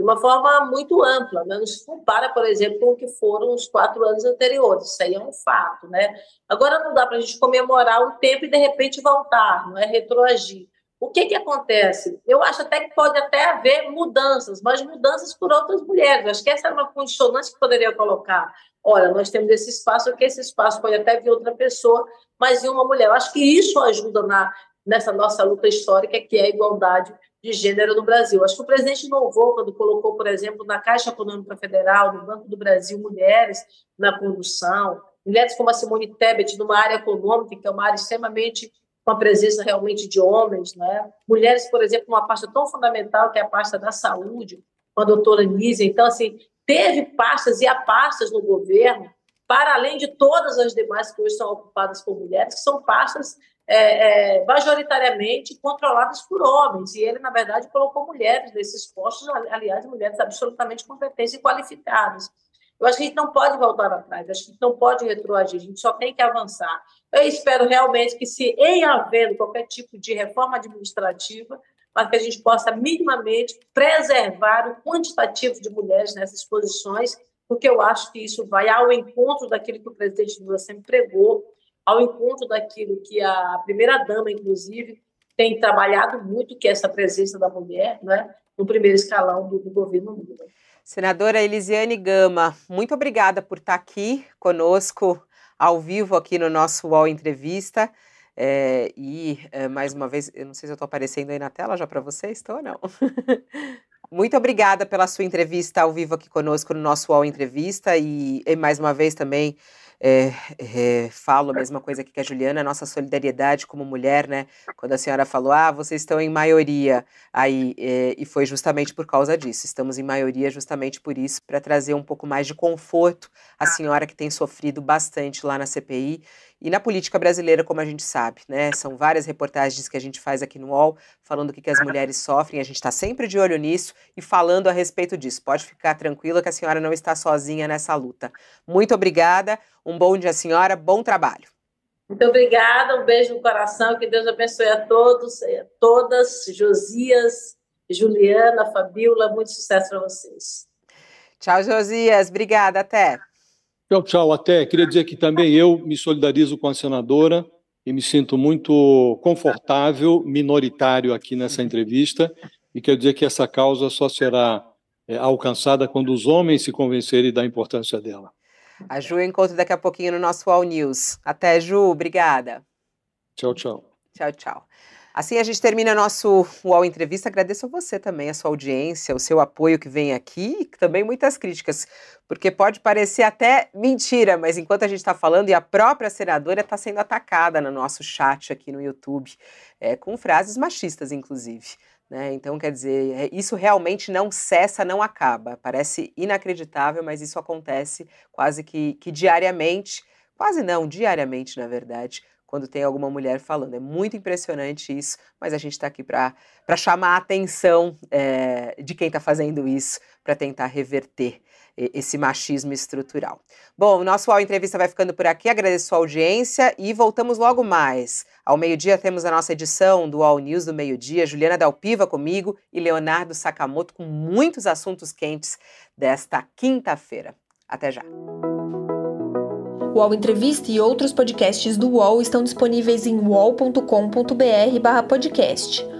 de uma forma muito ampla, né? não se compara, por exemplo, com o que foram os quatro anos anteriores, isso aí é um fato. Né? Agora não dá para a gente comemorar um tempo e de repente voltar, não é retroagir. O que, que acontece? Eu acho até que pode até haver mudanças, mas mudanças por outras mulheres. acho que essa era uma condicionante que poderia colocar. Olha, nós temos esse espaço aqui, esse espaço pode até vir outra pessoa, mas em uma mulher. Eu acho que isso ajuda na, nessa nossa luta histórica, que é a igualdade de gênero no Brasil. Acho que o presidente inovou quando colocou, por exemplo, na Caixa Econômica Federal, no Banco do Brasil, mulheres na condução, mulheres como a Simone Tebet, numa área econômica, que é uma área extremamente com a presença realmente de homens, né? mulheres, por exemplo, numa pasta tão fundamental que é a pasta da saúde, com a doutora Nízia. Então, assim, teve pastas e há pastas no governo, para além de todas as demais que hoje são ocupadas por mulheres, que são pastas é, é, majoritariamente controladas por homens, e ele, na verdade, colocou mulheres nesses postos, aliás, mulheres absolutamente competentes e qualificadas. Eu acho que a gente não pode voltar atrás, acho que a gente não pode retroagir, a gente só tem que avançar. Eu espero realmente que, se em havendo qualquer tipo de reforma administrativa, para que a gente possa minimamente preservar o quantitativo de mulheres nessas posições, porque eu acho que isso vai ao encontro daquilo que o presidente Lula sempre pregou, ao encontro daquilo que a primeira-dama, inclusive, tem trabalhado muito, que é essa presença da mulher né, no primeiro escalão do, do governo Lula. Senadora Elisiane Gama, muito obrigada por estar aqui conosco ao vivo aqui no nosso UOL Entrevista. É, e é, mais uma vez, eu não sei se eu estou aparecendo aí na tela já para você, estou ou não? Muito obrigada pela sua entrevista ao vivo aqui conosco no nosso UOL Entrevista e, e mais uma vez também é, é, falo a mesma coisa aqui que a Juliana, a nossa solidariedade como mulher, né? Quando a senhora falou, ah, vocês estão em maioria aí, é, e foi justamente por causa disso. Estamos em maioria justamente por isso, para trazer um pouco mais de conforto à senhora que tem sofrido bastante lá na CPI e na política brasileira, como a gente sabe, né? São várias reportagens que a gente faz aqui no UOL falando o que, que as mulheres sofrem, a gente está sempre de olho nisso e falando a respeito disso. Pode ficar tranquila que a senhora não está sozinha nessa luta. Muito obrigada, um bom dia, senhora, bom trabalho. Muito obrigada, um beijo no coração, que Deus abençoe a todos, a todas, Josias, Juliana, Fabiola, muito sucesso para vocês. Tchau, Josias, obrigada, até. Tchau, tchau, até. Queria dizer que também eu me solidarizo com a senadora e me sinto muito confortável, minoritário aqui nessa entrevista, e quero dizer que essa causa só será é, alcançada quando os homens se convencerem da importância dela. A Ju eu encontro daqui a pouquinho no nosso All News. Até, Ju, obrigada. Tchau, tchau. Tchau, tchau. Assim a gente termina nosso UOL Entrevista. Agradeço a você também, a sua audiência, o seu apoio que vem aqui e também muitas críticas, porque pode parecer até mentira, mas enquanto a gente está falando, e a própria senadora está sendo atacada no nosso chat aqui no YouTube, é, com frases machistas, inclusive. Né? Então, quer dizer, é, isso realmente não cessa, não acaba. Parece inacreditável, mas isso acontece quase que, que diariamente. Quase não, diariamente, na verdade, quando tem alguma mulher falando. É muito impressionante isso, mas a gente está aqui para chamar a atenção é, de quem está fazendo isso, para tentar reverter esse machismo estrutural. Bom, o nosso UOL Entrevista vai ficando por aqui. Agradeço a audiência e voltamos logo mais. Ao meio-dia temos a nossa edição do UOL News do meio-dia. Juliana Dalpiva comigo e Leonardo Sakamoto com muitos assuntos quentes desta quinta-feira. Até já. O UOL Entrevista e outros podcasts do UOL estão disponíveis em uol.com.br/podcast.